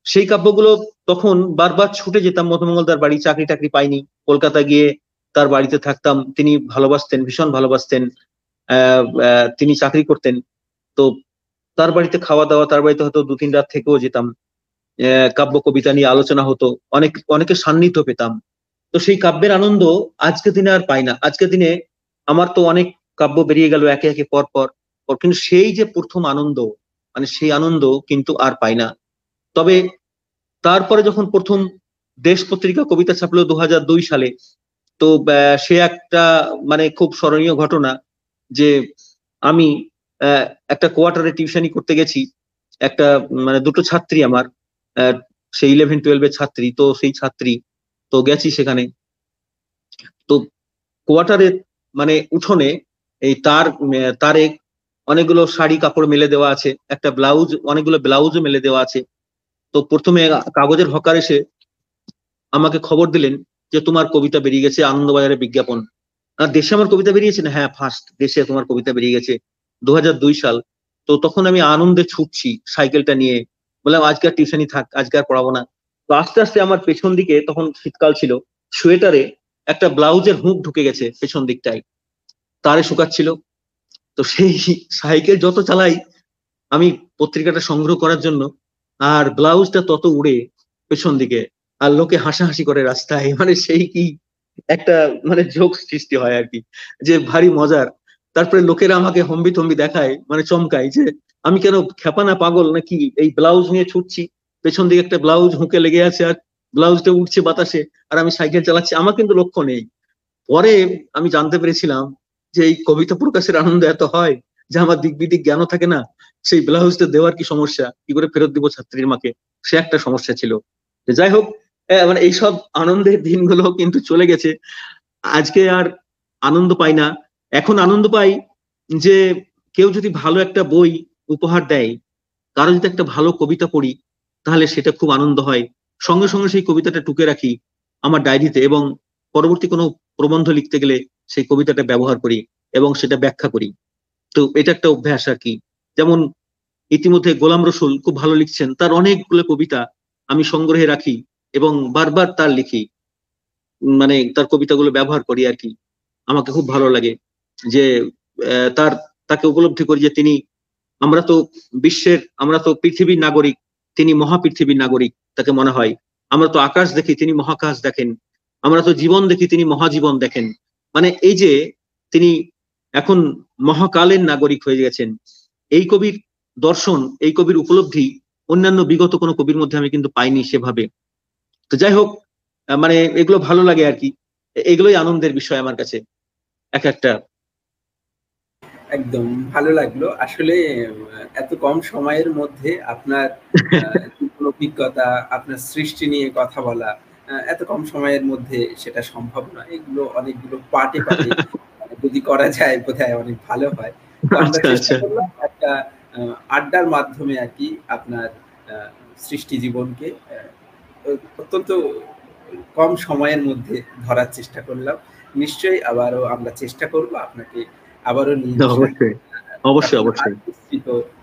সেই কাব্যগুলো তখন বারবার ছুটে যেতাম, মধুমঙ্গলদার বাড়ি চাকরি টাকরি পাইনি। কলকাতা গিয়ে তার বাড়িতে থাকতাম। তিনি ভালোবাসতেন, ভীষণ ভালোবাসতেন। তিনি চাকরি করতেন। তো তার বাড়িতে খাওয়া দাওয়া তার বাড়িতে হয়তো দু তিন রাত থেকেও যেতাম। কাব্য, কবিতা নিয়ে আলোচনা হতো। অনেক, অনেকের সান্নিধ্য পেতাম। তো সেই কাব্যের আনন্দ আজকে দিনে আর পাই না। আজকে দিনে আমার তো অনেক কাব্য বেরিয়ে গেল একে একে পর পর। কিন্তু সেই যে প্রথম আনন্দ মানে সেই আনন্দ কিন্তু আর পাই না। তবে তারপরে যখন প্রথম দেশ পত্রিকা কবিতা ছাপলো দু হাজার দুই সালে, তো সে একটা মানে খুব স্মরণীয় ঘটনা যে আমি একটা কোয়ার্টারে টিউশনি করতে গেছি। একটা মানে দুটো ছাত্রী আমার সেই ইলেভেন টুয়েলভের ছাত্রী, তো সেই ছাত্রী, তো গেছি সেখানে। তো কোয়ার্টারের মানে উঠোনে এই তার তারে অনেকগুলো শাড়ি কাপড় মেলে দেওয়া আছে, একটা ব্লাউজ, অনেকগুলো ব্লাউজও মেলে দেওয়া আছে। তো প্রথমে কাগজের হকার এসে আমাকে খবর দিলেন যে তোমার কবিতা বেরিয়ে গেছে আনন্দবাজারে বিজ্ঞাপন। আর দেশে আমার কবিতা বেরিয়েছে না? হ্যাঁ ফার্স্ট দেশে তোমার কবিতা বেরিয়ে গেছে দু হাজার দুই সাল। তো তখন আমি আনন্দে ছুটছি সাইকেলটা নিয়ে। বললাম, আজকে আর টিউশনই থাক, আজকে আর পড়াবো না। তো আস্তে আস্তে আমার পেছন দিকে তখন শীতকাল ছিল, সোয়েটারে একটা ব্লাউজের হুক ঢুকে গেছে পেছন দিকটায়। তারে শুকাচ্ছিল তো সেই সাইকেল যত চালাই, আমি পত্রিকাটা সংগ্রহ করার জন্য, আর ব্লাউজটা তত উড়ে পেছন দিকে, আর লোকে হাসাহাসি করে রাস্তায়। মানে সেই কি একটা মানে যোগ সৃষ্টি হয় আর কি, যে ভারী মজার। তারপরে লোকেরা আমাকে হম্বি থম্বি দেখায় মানে চমকায় যে, আমি কেন খেপানা পাগল নাকি? এই ব্লাউজ নিয়ে ছুটছি, পেছন দিকে একটা ব্লাউজ হুঁকে লেগে আছে আর ব্লাউজটা উঠছে বাতাসে, আর আমি সাইকেল চালাচ্ছি। আমার কিন্তু লক্ষ্য নেই। পরে আমি জানতে পেরেছিলাম যে এই কবিতা প্রকাশের আনন্দ এত হয় যে আমার দিক বিদিক জ্ঞানও থাকে না, সেই ব্লাউজটা দেওয়ার কি সমস্যা? কি করে ফেরত দিব ছাত্রীর মাকে? সে একটা সমস্যা ছিল। যাই হোক মানে এইসব আনন্দের দিনগুলো কিন্তু চলে গেছে। আজকে আর আনন্দ পাই না। এখন আনন্দ পাই যে কেউ যদি ভালো একটা বই উপহার দেয়, কারও যদি একটা ভালো কবিতা পড়ি, তাহলে সেটা খুব আনন্দ হয়। সঙ্গে সঙ্গে সেই কবিতাটা টুকে রাখি আমার ডায়েরিতে এবং পরবর্তী কোনো প্রবন্ধ লিখতে গেলে সেই কবিতাটা ব্যবহার করি এবং সেটা ব্যাখ্যা করি। তো এটা একটা অভ্যাস আর কি। যেমন ইতিমধ্যে গোলাম রসুল খুব ভালো লিখছেন, তার অনেকগুলো কবিতা আমি সংগ্রহে রাখি এবং বারবার তার লিখি। মানে তার কবিতাগুলো ব্যবহার করি আর কি। আমাকে খুব ভালো লাগে যে তার, তাকে উপলব্ধি করি যে তিনি, আমরা তো বিশ্বের, আমরা তো পৃথিবীর নাগরিক, তিনি মহাপৃথিবীর নাগরিক তাকে মনে হয়। আমরা তো আকাশ দেখি, তিনি মহাকাশ দেখেন। আমরা তো জীবন দেখি, তিনি মহাজীবন দেখেন। মানে এই যে তিনি এখন মহাকালের নাগরিক হয়ে গেছেন এই কবির দর্শন এই কবির উপলব্ধি অন্যান্য বিগত কোনো কবির মধ্যে আমি কিন্তু পাইনি সেভাবে। তো যাই হোক মানে এগুলো ভালো লাগে আর কি। এগুলোই আনন্দের বিষয় আমার কাছে এক একটা। একদম ভালো লাগল। আসলে এত কম সময়ের মধ্যে আপনার অভিজ্ঞতা আপনার সৃষ্টি নিয়ে কথা বলা এত কম সময়ের মধ্যে সেটা সম্ভব নয়। এগুলো অনেকগুলো পার্টে পার্টে। যদি করা যায় বোধহয় অনেক ভালো হয়। আচ্ছা, আচ্ছা। একটা আড্ডার মাধ্যমে আর কি আপনার সৃষ্টি জীবনকে অত্যন্ত কম সময়ের মধ্যে ধরার চেষ্টা করলাম। নিশ্চয়ই আবারও আমরা চেষ্টা করব আপনাকে আবারও নিয়ে অবশ্যই। অবশ্যই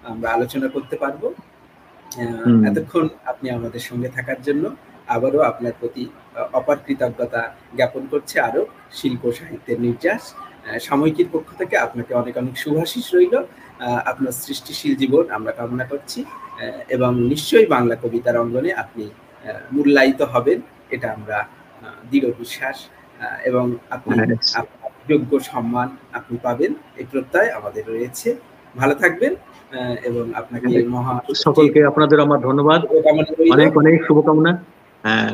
আমরা আলোচনা করতে পারব। আহ, এতক্ষণ আপনি আমাদের সঙ্গে থাকার জন্য আবারও আপনার প্রতি অপার কৃতজ্ঞতা জ্ঞাপন করছে। আরও শিল্প সাহিত্যের নির্যাস সাময়িকীর পক্ষ থেকে আপনাকে অনেক অনেক শুভাশিস রইল। আপনার সৃষ্টিশীল জীবন আমরা কামনা করছি এবং নিশ্চয়ই বাংলা কবিতার অঙ্গনে আপনি মূল্যায়িত হবেন। এটা আমরা দৃঢ় বিশ্বাস এবং আপনি হ্যাঁ। আপনার যোগ্য সম্মান আপনি পাবেন। এই প্রত্যয় আমাদের রয়েছে। ভালো থাকবেন আহ, এবং আপনাকে মহা সকলকে আপনাদের আমার ধন্যবাদ। অনেক অনেক শুভকামনা। হ্যাঁ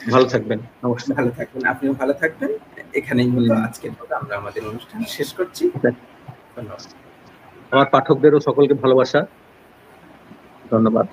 ভালো থাকবেন। নমস্কার। ভালো থাকবেন। আপনিও ভালো থাকবেন। এখানেই মূল্য। আজকের মতো। আমরা আমাদের অনুষ্ঠান শেষ করছি। আচ্ছা। ধন্যবাদ। আমার পাঠকদেরও সকলকে ভালোবাসা। ধন্যবাদ।